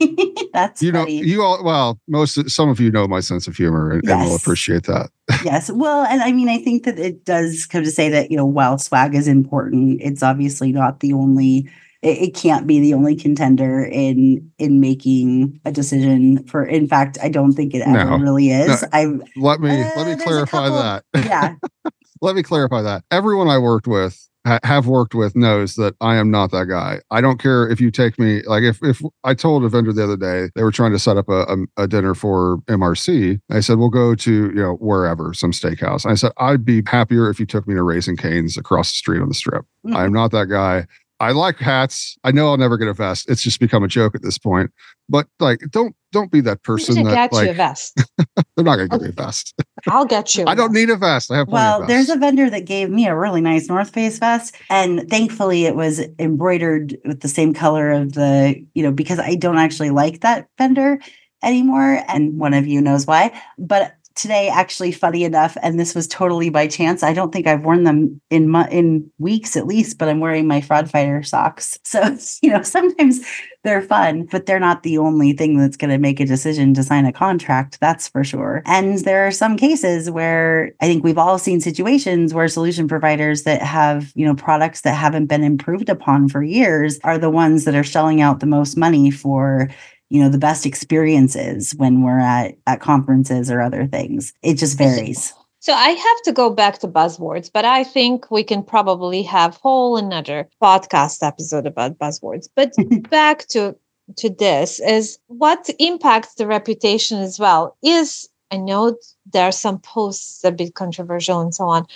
That's You know, you all well, most some of you know my sense of humor and, and will appreciate that. yes. Well, and I mean, I think that it does come to say that, you know, while swag is important, it's obviously not the only it, it can't be the only contender in in making a decision for in fact, I don't think it ever No. really is. No. I Let me Uh, let me clarify couple that. yeah. let me clarify that. Everyone I worked with ha- have worked with knows that I am not that guy. I don't care if you take me like if if I told a vendor the other day they were trying to set up a, a, a dinner for MRC. I said we'll go to you know wherever some steakhouse. I said I'd be happier if you took me to Raising Canes across the street on the strip. I am not that guy. I like hats. I know I'll never get a vest. It's just become a joke at this point. But like, don't don't be that person that get you a like vest. they're not gonna give me a vest. I'll get you. I don't need a vest. I have Well, of there's a vendor that gave me a really nice North Face vest, and thankfully it was embroidered with the same color of the, you know, because I don't actually like that vendor anymore, and one of you knows why. But today, actually, funny enough, and this was totally by chance. I don't think I've worn them in in weeks at least, but I'm wearing my fraud fighter socks. So you know, sometimes they're fun, but they're not the only thing that's going to make a decision to sign a contract. That's for sure. And there are some cases where I think we've all seen situations where solution providers that have, you know, products that haven't been improved upon for years are the ones that are shelling out the most money for you know the best experiences when we're at at conferences or other things. It just varies. So I have to go back to buzzwords, but I think we can probably have whole another podcast episode about buzzwords. But back to to this is what impacts the reputation as well is I know there are some posts a bit controversial and so on,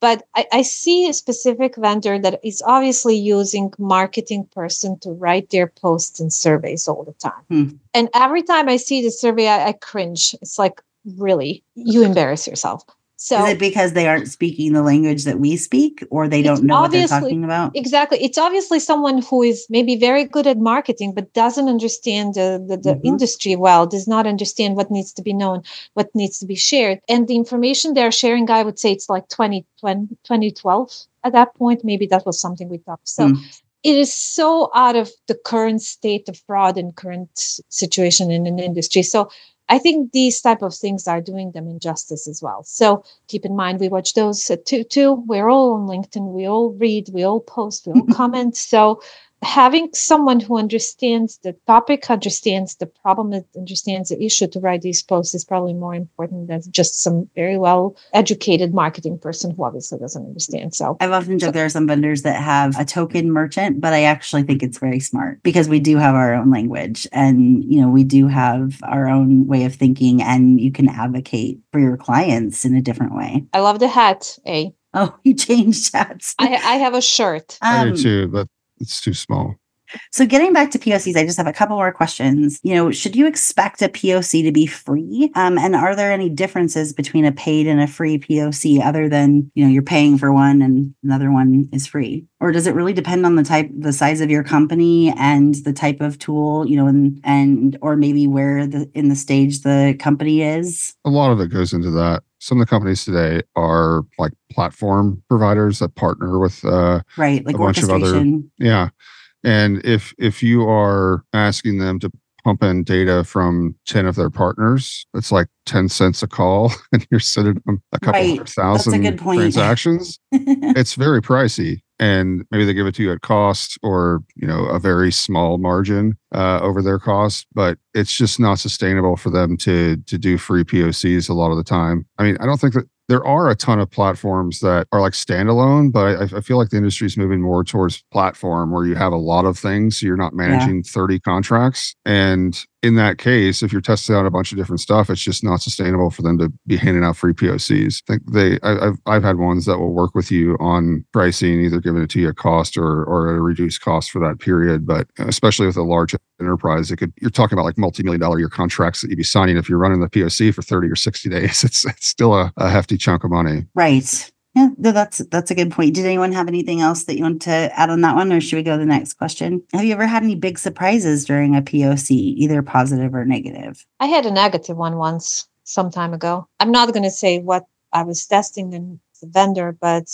but I, I see a specific vendor that is obviously using marketing person to write their posts and surveys all the time. Hmm. And every time I see the survey, I, I cringe. It's like, really, you embarrass yourself. So is it because they aren't speaking the language that we speak or they don't know what they're talking about? Exactly. It's obviously someone who is maybe very good at marketing but doesn't understand the, the, the Mhm. industry well does not understand what needs to be known what needs to be shared. And the information they're sharing i would say it's like 20, 20 2012 at that point. Maybe that was something we talked so Mm. it is so out of the current state of fraud and current situation in an industry. So I think these type of things are doing them injustice as well. So keep in mind, we watch those at two, two. We're all on LinkedIn. We all read. We all post. We all comment. So having someone who understands the topic, understands the problem, understands the issue to write these posts is probably more important than just some very well educated marketing person who obviously doesn't understand. So I've often joked there are some vendors that have a token merchant, but I actually think it's very smart because we do have our own language and you know we do have our own way of thinking and you can advocate for your clients in a different way. I love the hat. A. Oh, you changed chats. I, I have a shirt. I do Um, too, but it's too small. So getting back to POCs, I just have a couple more questions. You know, should you expect a POC to be free? Um, and are there any differences between a paid and a free POC other than, you know, you're paying for one and another one is free? Or does it really depend on the type, the size of your company and the type of tool, you know, and and or maybe where the in the stage the company is? A lot of it goes into that. Some of the companies today are like platform providers that partner with uh Right. Like A bunch of other- yeah. And if if you are asking them to pump in data from 10 of their partners, it's like 10 cents a call and you're sending them a couple Right. thousand point. transactions. it's very pricey. And maybe they give it to you at cost or, you know, a very small margin uh, over their cost, but it's just not sustainable for them to to do free POCs a lot of the time. I mean, I don't think that there are a ton of platforms that are like standalone, but I, I feel like the industry is moving more towards platform where you have a lot of things. So you're not managing 30 contracts. And in that case, if you're testing out a bunch of different stuff, it's just not sustainable for them to be handing out free POCs. I think they, I, I've, I've had ones that will work with you on pricing, either giving it to you at cost or, or a reduced cost for that period. But uh, especially with a large enterprise, it could, you're talking about like multi-million dollar year contracts that you'd be signing. If you're running the POC for 30 or 60 days, it's, it's still a, a hefty chunk of money. Right. Yeah, that's that's a good point. Did anyone have anything else that you want to add on that one, or should we go to the next question? Have you ever had any big surprises during a POC, either positive or negative? I had a negative one once some time ago. I'm not going to say what I was testing in the vendor, but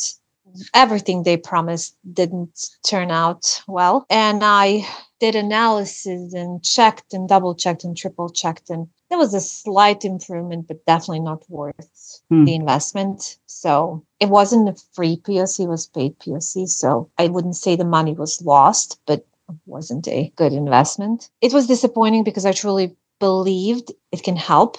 everything they promised didn't turn out well. And I did analysis and checked and double checked and triple checked. And there was a slight improvement, but definitely not worth Hmm. the investment. So it wasn't a free POC, it was paid POC. So I wouldn't say the money was lost, but it wasn't a good investment. It was disappointing because I truly believed it can help.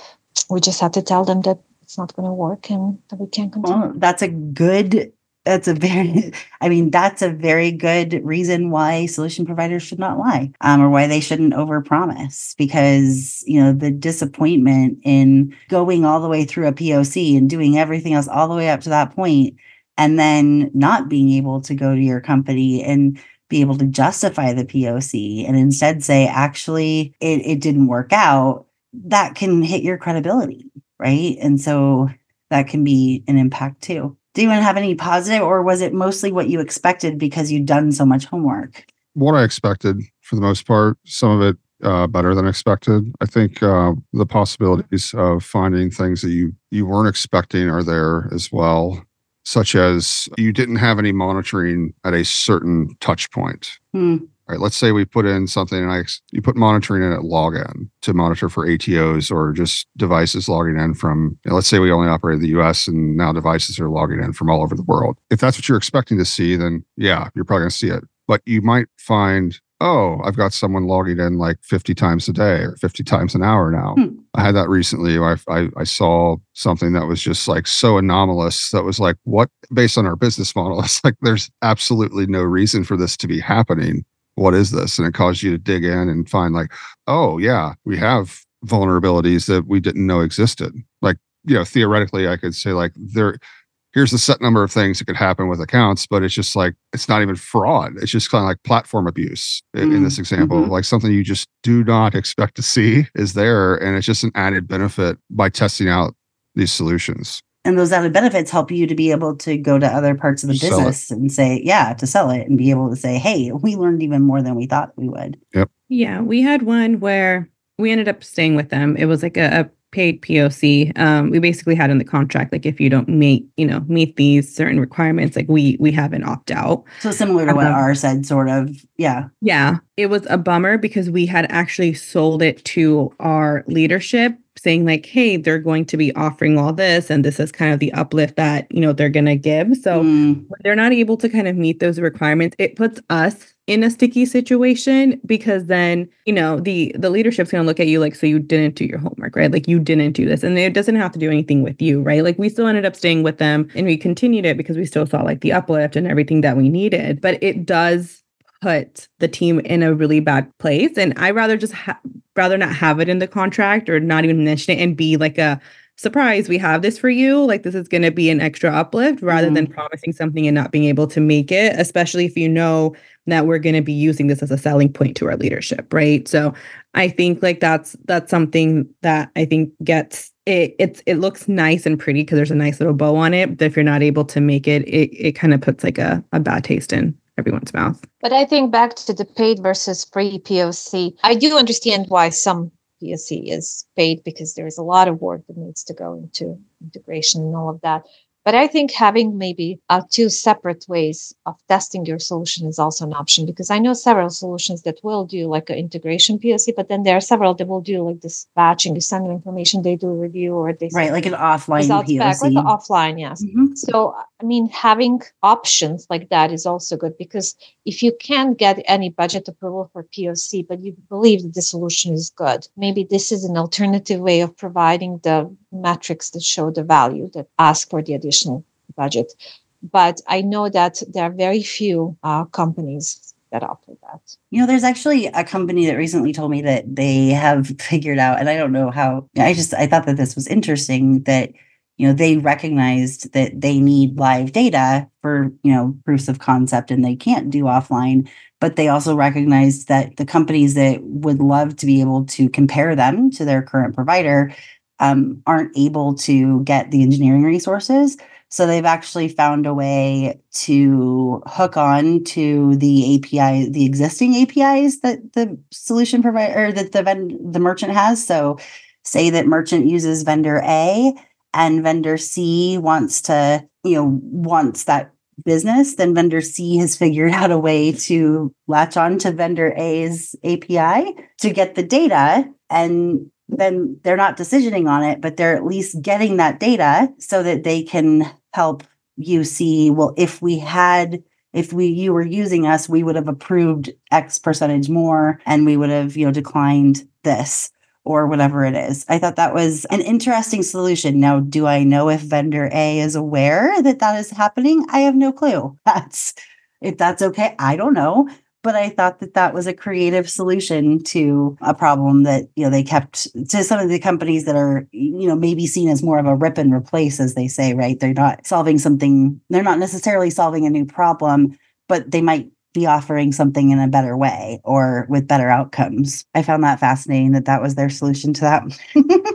We just had to tell them that it's not going to work and that we can't continue. Well, that's a good. That's a very. I mean, that's a very good reason why solution providers should not lie, um, or why they shouldn't overpromise. Because you know the disappointment in going all the way through a POC and doing everything else all the way up to that point, and then not being able to go to your company and be able to justify the POC and instead say, actually, it, it didn't work out, that can hit your credibility, right? And so that can be an impact too. Do you want to have any positive, or was it mostly what you expected because you'd done so much homework? what I expected for the most part. Some of it uh, better than expected. I think uh, the possibilities of finding things that you you weren't expecting are there as well, such as you didn't have any monitoring at a certain touch point. Hmm. Right. Let's say we put in something and I you put monitoring in at login to monitor for ATOs or just devices logging in from. you know, let's say we only operate in the U.S. and now devices are logging in from all over the world. If that's what you're expecting to see, then yeah, you're probably going to see it. But you might find, oh, I've got someone logging in like 50 times a day or 50 times an hour now. Hmm. I had that recently. I, I I saw something that was just like so anomalous. That was like, what? Based on our business model, it's like there's absolutely no reason for this to be happening what is this? And it caused you to dig in and find like, oh yeah, we have vulnerabilities that we didn't know existed. Like, you know, theoretically, I could say like there, here's the set number of things that could happen with accounts, but it's just like it's not even fraud. It's just kind of like platform abuse in, in this example. mhm. Like something you just do not expect to see is there. And it's just an added benefit by testing out these solutions. And those added benefits help you to be able to go to other parts of the Sell it. business and say, yeah, to sell it and be able to say, hey, we learned even more than we thought we would. Yep. Yeah, we had one where we ended up staying with them. It was like a, a paid POC. Um, we basically had in the contract like if you don't meet, you know, meet these certain requirements, like we we have an opt out. So similar to what Uh-huh. R said, sort of. Yeah. Yeah, it was a bummer because we had actually sold it to our leadership saying like, "Hey, they're going to be offering all this and this is kind of the uplift that, you know, they're going to give." So Mm, when they're not able to kind of meet those requirements, it puts us in a sticky situation because then, you know, the the leadership's going to look at you like so you didn't do your homework, right? Like you didn't do this. And it doesn't have to do anything with you, right? Like we still ended up staying with them and we continued it because we still saw like the uplift and everything that we needed, but it does put the team in a really bad place and I rather just ha- rather not have it in the contract or not even mention it and be like a surprise we have this for you. Like this is going to be an extra uplift rather than mm-hmm. promising something and not being able to make it especially if you know that we're going to be using this as a selling point to our leadership right? So i think like that's that's something that i think gets it it's it looks nice and pretty because there's a nice little bow on it but if you're not able to make it it, it kind of puts like a, a bad taste in everyone's mouth. But I think back to the paid versus free POC, I do understand why some POC is paid because there is a lot of work that needs to go into integration and all of that. But I think having maybe uh, two separate ways of testing your solution is also an option because I know several solutions that will do like an integration POC, but then there are several that will do like this batching. You send them information, they do a review, or they right, like an offline POC. Back, like offline, yes. Mm-hmm. So I mean, having options like that is also good because if you can't get any budget approval for POC, but you believe that the solution is good, maybe this is an alternative way of providing the metrics that show the value that ask for the additional budget. But I know that there are very few uh, companies that offer that. You know, there's actually a company that recently told me that they have figured out, and I don't know how, I just, I thought that this was interesting that you know they recognized that they need live data for you know proofs of concept and they can't do offline but they also recognized that the companies that would love to be able to compare them to their current provider um, aren't able to get the engineering resources. So they've actually found a way to hook on to the API, the existing APIs that the solution provider or that the vend- the merchant has. So say that merchant uses vendor A and vendor C wants to, you know, wants that business, then vendor C has figured out a way to latch on to vendor A's API to get the data and then they're not decisioning on it, but they're at least getting that data so that they can help you see, well, if we had if we you were using us, we would have approved X percentage more and we would have, you know, declined this or whatever it is. I thought that was an interesting solution. Now, do I know if vendor A is aware that that is happening? I have no clue. That's if that's okay. I don't know but I thought that that was a creative solution to a problem that you know they kept to some of the companies that are you know maybe seen as more of a rip and replace as they say right? They're not solving something they're not necessarily solving a new problem but they might be offering something in a better way or with better outcomes. I found that fascinating that that was their solution to that.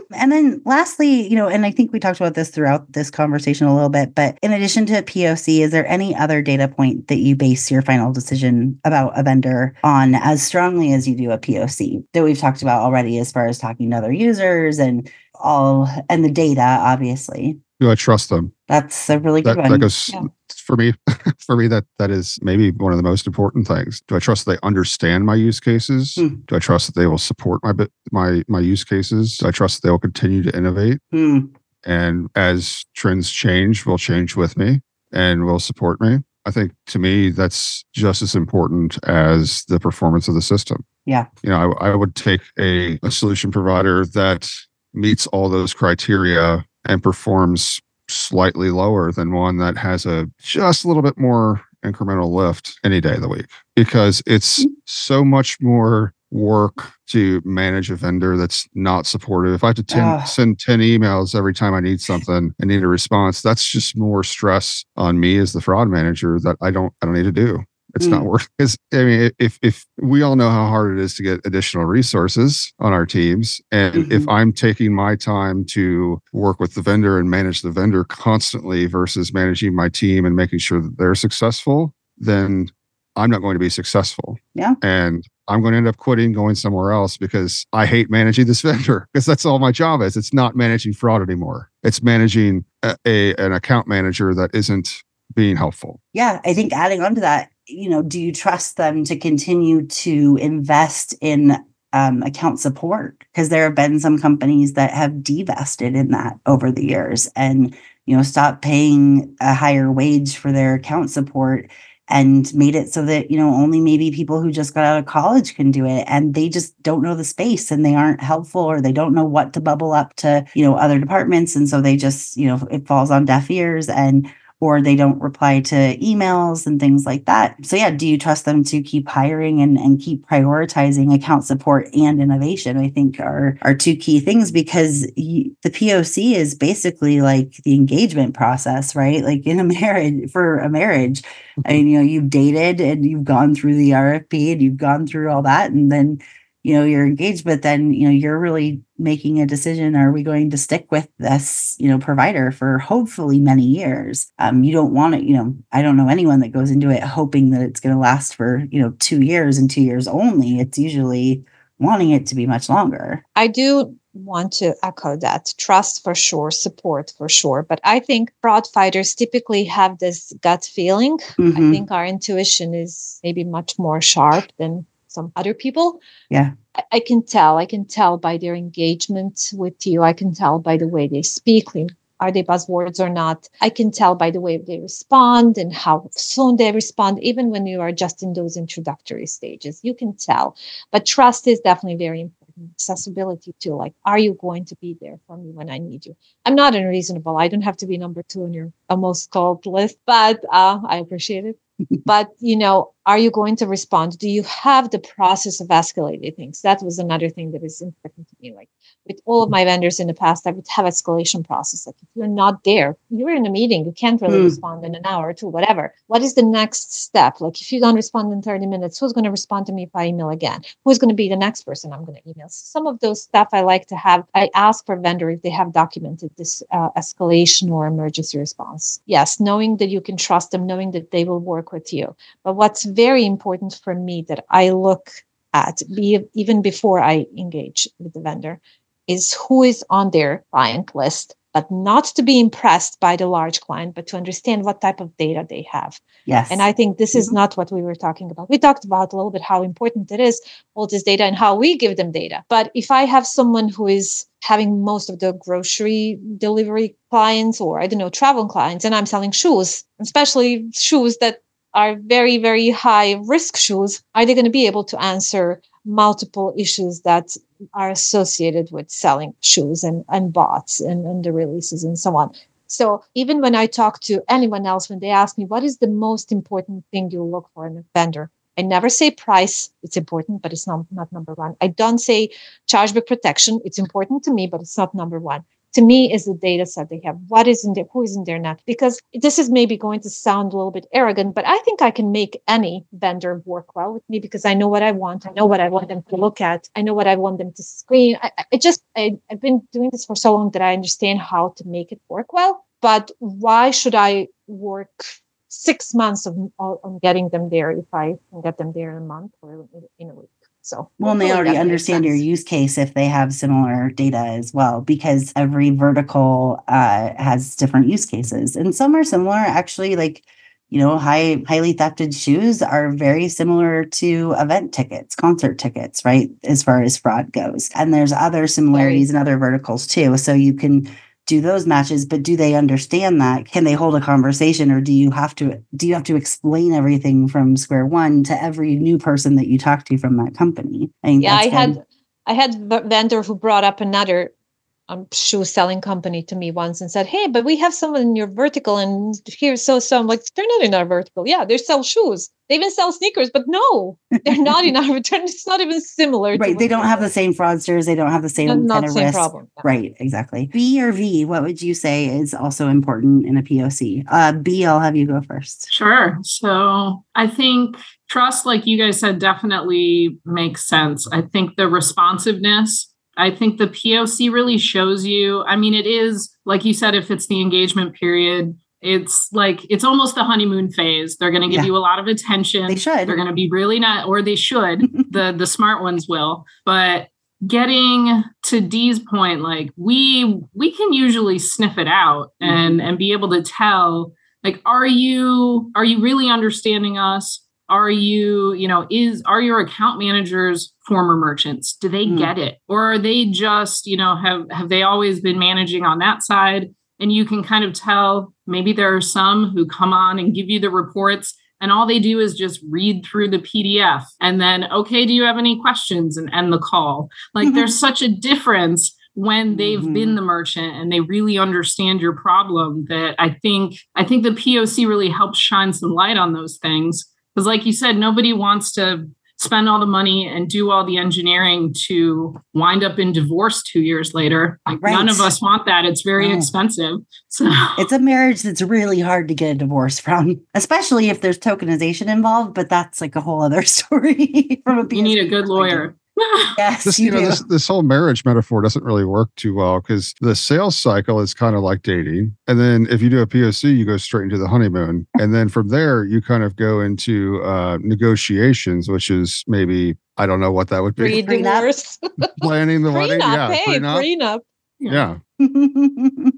and then lastly, you know, and I think we talked about this throughout this conversation a little bit, but in addition to POC, is there any other data point that you base your final decision about a vendor on as strongly as you do a POC that we've talked about already as far as talking to other users and all and the data obviously? Do I trust them? That's a really good that, one. That goes yeah. for me. for me, that that is maybe one of the most important things. Do I trust that they understand my use cases? Hmm. Do I trust that they will support my my my use cases? Do I trust that they will continue to innovate? Hmm. And as trends change, will change with me and will support me. I think to me, that's just as important as the performance of the system. Yeah. You know, I, I would take a, a solution provider that meets all those criteria and performs slightly lower than one that has a just a little bit more incremental lift any day of the week because it's mm. so much more work to manage a vendor that's not supportive. If I have to ten, uh, send 10 emails every time I need something and need a response, that's just more stress on me as the fraud manager that I don't I don't need to do. It's mm. not worth because I mean, if if we all know how hard it is to get additional resources on our teams, and mm-hmm. if I'm taking my time to work with the vendor and manage the vendor constantly versus managing my team and making sure that they're successful, then I'm not going to be successful. Yeah. And I'm going to end up quitting, going somewhere else because I hate managing this vendor because that's all my job is. It's not managing fraud anymore. It's managing a, a, an account manager that isn't being helpful. Yeah, I think adding on to that, you know, do you trust them to continue to invest in um, account support? Because there have been some companies that have divested in that over the years and, you know, stopped paying a higher wage for their account support and made it so that, you know, only maybe people who just got out of college can do it and they just don't know the space and they aren't helpful or they don't know what to bubble up to, you know, other departments. And so they just, you know, it falls on deaf ears and or they don't reply to emails and things like that. So yeah, do you trust them to keep hiring and, and keep prioritizing account support and innovation? I think are are two key things because you, the POC is basically like the engagement process, right? Like in a marriage for a marriage, mm-hmm. I mean, you know, you've dated and you've gone through the RFP and you've gone through all that, and then you know you're engaged but then you know you're really making a decision are we going to stick with this you know provider for hopefully many years um, you don't want it you know i don't know anyone that goes into it hoping that it's going to last for you know two years and two years only it's usually wanting it to be much longer i do want to echo that. Trust for sure, support for sure. But I think fraud fighters typically have this gut feeling. Mhm. I think our intuition is maybe much more sharp than some other people. Yeah. I, I can tell. I can tell by their engagement with you. I can tell by the way they speak. Are they buzzwords or not? I can tell by the way they respond and how soon they respond, even when you are just in those introductory stages. You can tell. But trust is definitely very important. Accessibility too. Like, are you going to be there for me when I need you? I'm not unreasonable. I don't have to be number two on your almost called list, but uh, I appreciate it but you know are you going to respond? Do you have the process of escalating things? That was another thing that is important to me. Like with all of my vendors in the past i would have escalation process. Like if you're not there you're in a meeting you can't really Hmm. respond in an hour or two whatever. What is the next step? Like if you don't respond in 30 minutes who's going to respond to me if i email again? Who's going to be the next person i'm going to email some of those stuff i like to have i ask for vendor if they have documented this uh, escalation or emergency response. Yes knowing that you can trust them knowing that they will work with you. But what's very important for me that I look at, be, even before I engage with the vendor, is who is on their client list, but not to be impressed by the large client, but to understand what type of data they have. Yes. And I think this is not what we were talking about. We talked about a little bit how important it is, all this data and how we give them data. But if I have someone who is having most of the grocery delivery clients or I don't know, travel clients, and I'm selling shoes, especially shoes that are very, very high risk shoes, are they going to be able to answer multiple issues that are associated with selling shoes and, and bots and, and the releases and so on? So even when I talk to anyone else, when they ask me, what is the most important thing you look for in a vendor? I never say price. It's important, but it's not, not number one. I don't say chargeback protection. It's important to me, but it's not number one to me is the data set they have. What is in there? Who is in there not? Because this is maybe going to sound a little bit arrogant but i think i can make any vendor work well with me because i know what i want. I know what i want them to look at. I know what i want them to screen. I, I just I, i've been doing this for so long that i understand how to make it work well but why should i work six months of, on getting them there if i can get them there in a month or in a week so well, and they already understand your use case if they have similar data as well, because every vertical uh, has different use cases, and some are similar. Actually, like you know, high highly thefted shoes are very similar to event tickets, concert tickets, right? As far as fraud goes, and there's other similarities in other verticals too. So you can do those matches but do they understand that? Can they hold a conversation or do you have to do you have to explain everything from square one to every new person that you talk to from that company? I yeah i had i had vendor who brought up another um, shoe selling company to me once and said hey but we have someone in your vertical and here's so so. I'm like they're not in our vertical. Yeah they sell shoes. They even sell sneakers but no they're not in our return it's not even similar to right they don't have the same fraudsters they don't have the same not, not kind of same risk. problem yeah. right exactly. B or v what would you say is also important in a poc uh b i'll have you go first. Sure. So I think trust, like you guys said, definitely makes sense. I think the responsiveness, I think the POC really shows you. I mean, it is, like you said, if it's the engagement period, it's like it's almost the honeymoon phase. They're going to give Yeah. you a lot of attention. they should They're going to be really not, or they should. the the smart ones will. But getting to Dee's point, like we we can usually sniff it out mm-hmm. and and be able to tell, like, are you are you really understanding us? Are you, you know, is are your account managers former merchants? Do they Mm. get it? Or are they just, you know, have have they always been managing on that side? And you can kind of tell maybe there are some who come on and give you the reports and all they do is just read through the PDF and then, okay, do you have any questions and end the call? Like Mhm. there's such a difference when they've Mhm. been the merchant and they really understand your problem that I think I think the POC really helps shine some light on those things. Because like you said, nobody wants to spend all the money and do all the engineering to wind up in divorce two years later. Like none of us want that. It's very No. expensive. So it's a marriage that's really hard to get a divorce from especially if there's tokenization involved but that's like a whole other story from a you need a good lawyer. Yes, this, you, you know, this, this whole marriage metaphor doesn't really work too well because the sales cycle is kind of like dating. And then if you do a POC, you go straight into the honeymoon. And then from there, you kind of go into uh, negotiations, which is maybe, I don't know what that would be. Pre-divorce. Planning the wedding. prenup. Yeah. Hey, prenup. prenup. Yeah, the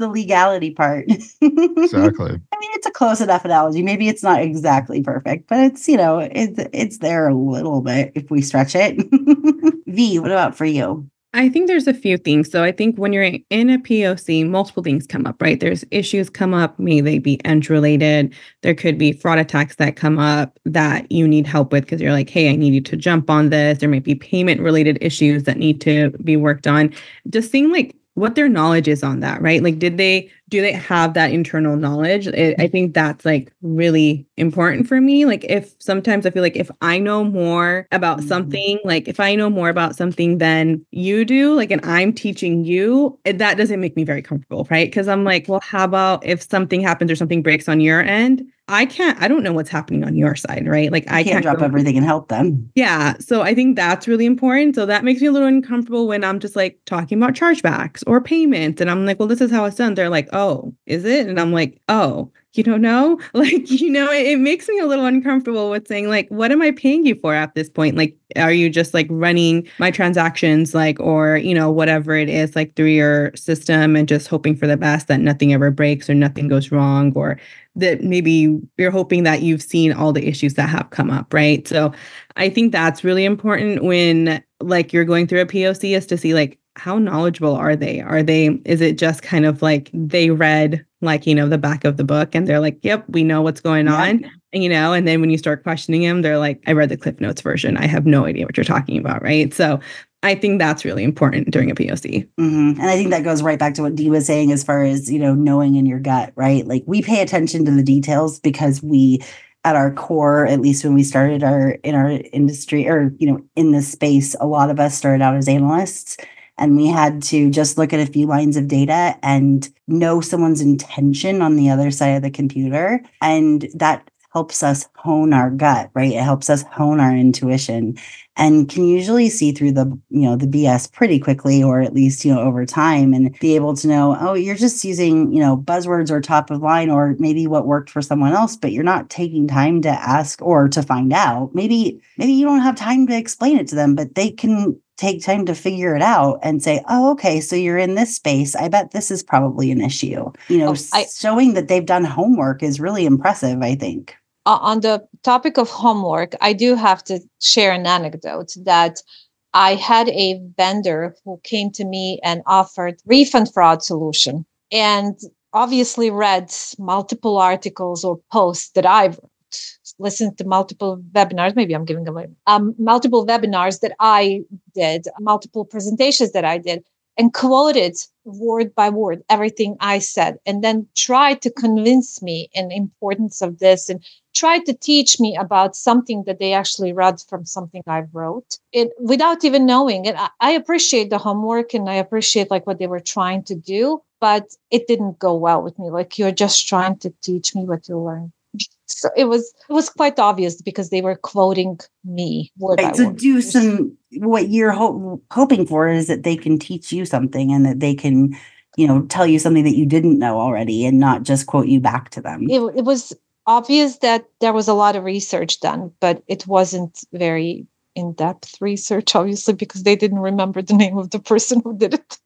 legality part. exactly. I mean, it's a close enough analogy. Maybe it's not exactly perfect, but it's you know, it's it's there a little bit if we stretch it. v, what about for you? I think there's a few things. So I think when you're in a POC, multiple things come up, right? There's issues come up, may they be end related. There could be fraud attacks that come up that you need help with because you're like, hey, I need you to jump on this. There might be payment related issues that need to be worked on. Just seeing like what their knowledge is on that, right? Like, did they do they have that internal knowledge? It, I think that's like really important for me. Like, if sometimes I feel like if I know more about Mhm. something, like if I know more about something than you do, like, and I'm teaching you, it- that doesn't make me very comfortable, right? Because I'm like, well, how about if something happens or something breaks on your end? I can't, I don't know what's happening on your side, right? Like, I I can't can't drop go- everything and help them. yeah. So I think that's really important. So that makes me a little uncomfortable when I'm just like talking about chargebacks or payments. And I'm like, well, this is how it's done. They're like, oh, is it? And I'm like, oh, you don't know? Like, you know, it, it makes me a little uncomfortable with saying, like, what am I paying you for at this point? Like, are you just like running my transactions, like, or, you know, whatever it is, like through your system and just hoping for the best that nothing ever breaks or nothing goes wrong or that maybe you're hoping that you've seen all the issues that have come up, right? So I think that's really important when like you're going through a POC is to see like how knowledgeable are they? Are they is it just kind of like they read like you know the back of the book and they're like, "Yep, we know what's going Yeah. on." And you know, and then when you start questioning them, they're like, "I read the Cliff Notes version. I have no idea what you're talking about." Right? So I think that's really important during a POC. hmm And I think that goes right back to what Dee was saying as far as, you know, knowing in your gut, right? Like we pay attention to the details because we at our core, at least when we started our in our industry or, you know, in this space, a lot of us started out as analysts and we had to just look at a few lines of data and know someone's intention on the other side of the computer. And that helps us hone our gut, right? It helps us hone our intuition and can usually see through the you know the bs pretty quickly or at least you know over time and be able to know oh you're just using you know buzzwords or top of line or maybe what worked for someone else but you're not taking time to ask or to find out maybe maybe you don't have time to explain it to them but they can take time to figure it out and say oh okay so you're in this space. I bet this is probably an issue. You know Oh, I- showing that they've done homework is really impressive i think. On the topic of homework, I do have to share an anecdote that I had a vendor who came to me and offered refund fraud solution and obviously read multiple articles or posts that I've listened to multiple webinars. Maybe I'm giving away um, multiple webinars that I did, multiple presentations that I did, and quoted word by word everything I said, and then tried to convince me in the importance of this and tried to teach me about something that they actually read from something I wrote it without even knowing And I, I appreciate the homework and I appreciate like what they were trying to do, but it didn't go well with me. Like you're just trying to teach me what you learned. So it was it was quite obvious because they were quoting me word right so word. do some what you're ho- hoping for is that they can teach you something and that they can you know tell you something that you didn't know already and not just quote you back to them it, it was obvious that there was a lot of research done, but it wasn't very in depth research, obviously, because they didn't remember the name of the person who did it.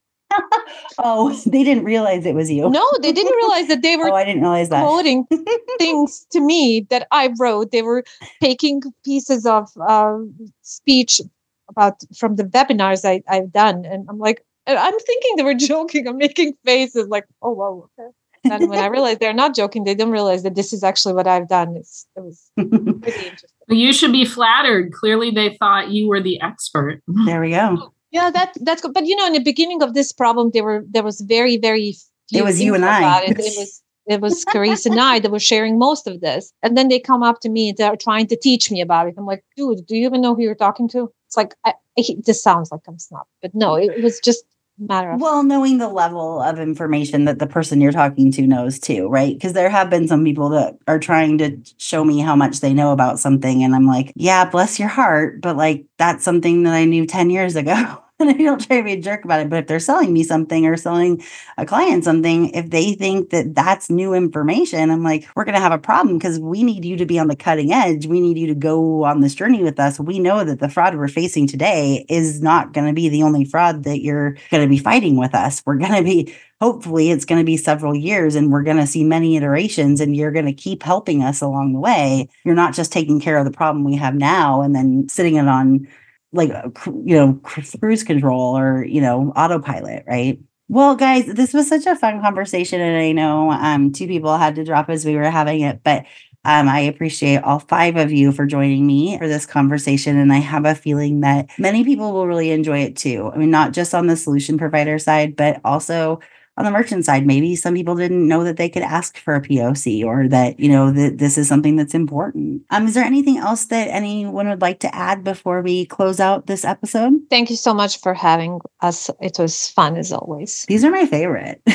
Oh they didn't realize it was you No, they didn't realize that they were oh i didn't realize that quoting things to me that I wrote. They were taking pieces of uh, speech about from the webinars I, I've done, and I'm like, and I'm thinking they were joking. I'm making faces like, oh wow. Okay. And when I realized they're not joking, they didn't realize that this is actually what I've done. It's, it was pretty interesting. You should be flattered. Clearly, they thought you were the expert. there we go Yeah, that that's good. But you know, in the beginning of this problem, there were there was very very. few It was you and I. It. it was it was Karisse and I that were sharing most of this, and then they come up to me and they're trying to teach me about it. I'm like, dude, do you even know who you're talking to? It's like I, I, this sounds like I'm snob, but no, it was just matter of Well, knowing the level of information that the person you're talking to knows too, right? Because there have been some people that are trying to show me how much they know about something. And I'm like, yeah, bless your heart. But like, that's something that I knew 10 years ago. and I don't try to be a jerk about it. But if they're selling me something or selling a client something, if they think that that's new information, I'm like, we're going to have a problem because we need you to be on the cutting edge. We need you to go on this journey with us. We know that the fraud we're facing today is not going to be the only fraud that you're going to be fighting with us. We're going to be hopefully it's going to be several years and we're going to see many iterations and you're going to keep helping us along the way. You're not just taking care of the problem we have now and then sitting it on like uh, you know cruise control or you know autopilot right well guys this was such a fun conversation and i know um two people had to drop as we were having it but um, I appreciate all five of you for joining me for this conversation. And I have a feeling that many people will really enjoy it too. I mean, not just on the solution provider side, but also on the merchant side, maybe some people didn't know that they could ask for a POC or that, you know, that this is something that's important. Um, is there anything else that anyone would like to add before we close out this episode? Thank you so much for having us. It was fun as always. These are my favorite.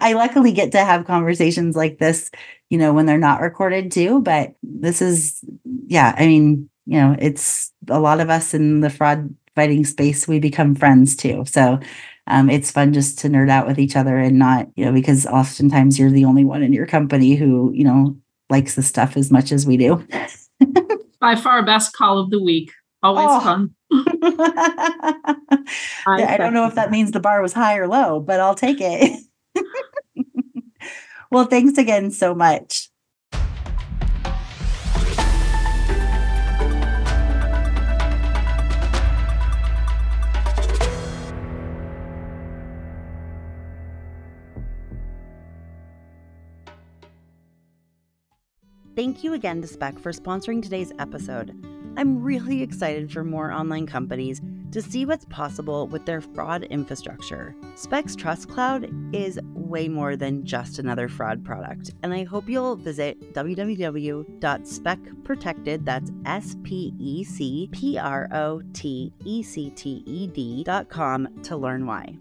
I luckily get to have conversations like this, you know, when they're not recorded too. But this is, yeah, I mean, you know, it's a lot of us in the fraud fighting space, we become friends too. So um, it's fun just to nerd out with each other and not, you know, because oftentimes you're the only one in your company who, you know, likes the stuff as much as we do. By far, best call of the week. Always Oh. fun. I don't know if that means the bar was high or low, but I'll take it. well, thanks again so much. Thank you again to Spec for sponsoring today's episode. I'm really excited for more online companies to see what's possible with their fraud infrastructure. Specs Trust Cloud is way more than just another fraud product, and I hope you'll visit www.specprotected, that's S P E C P R O T E C T E D dot com to learn why.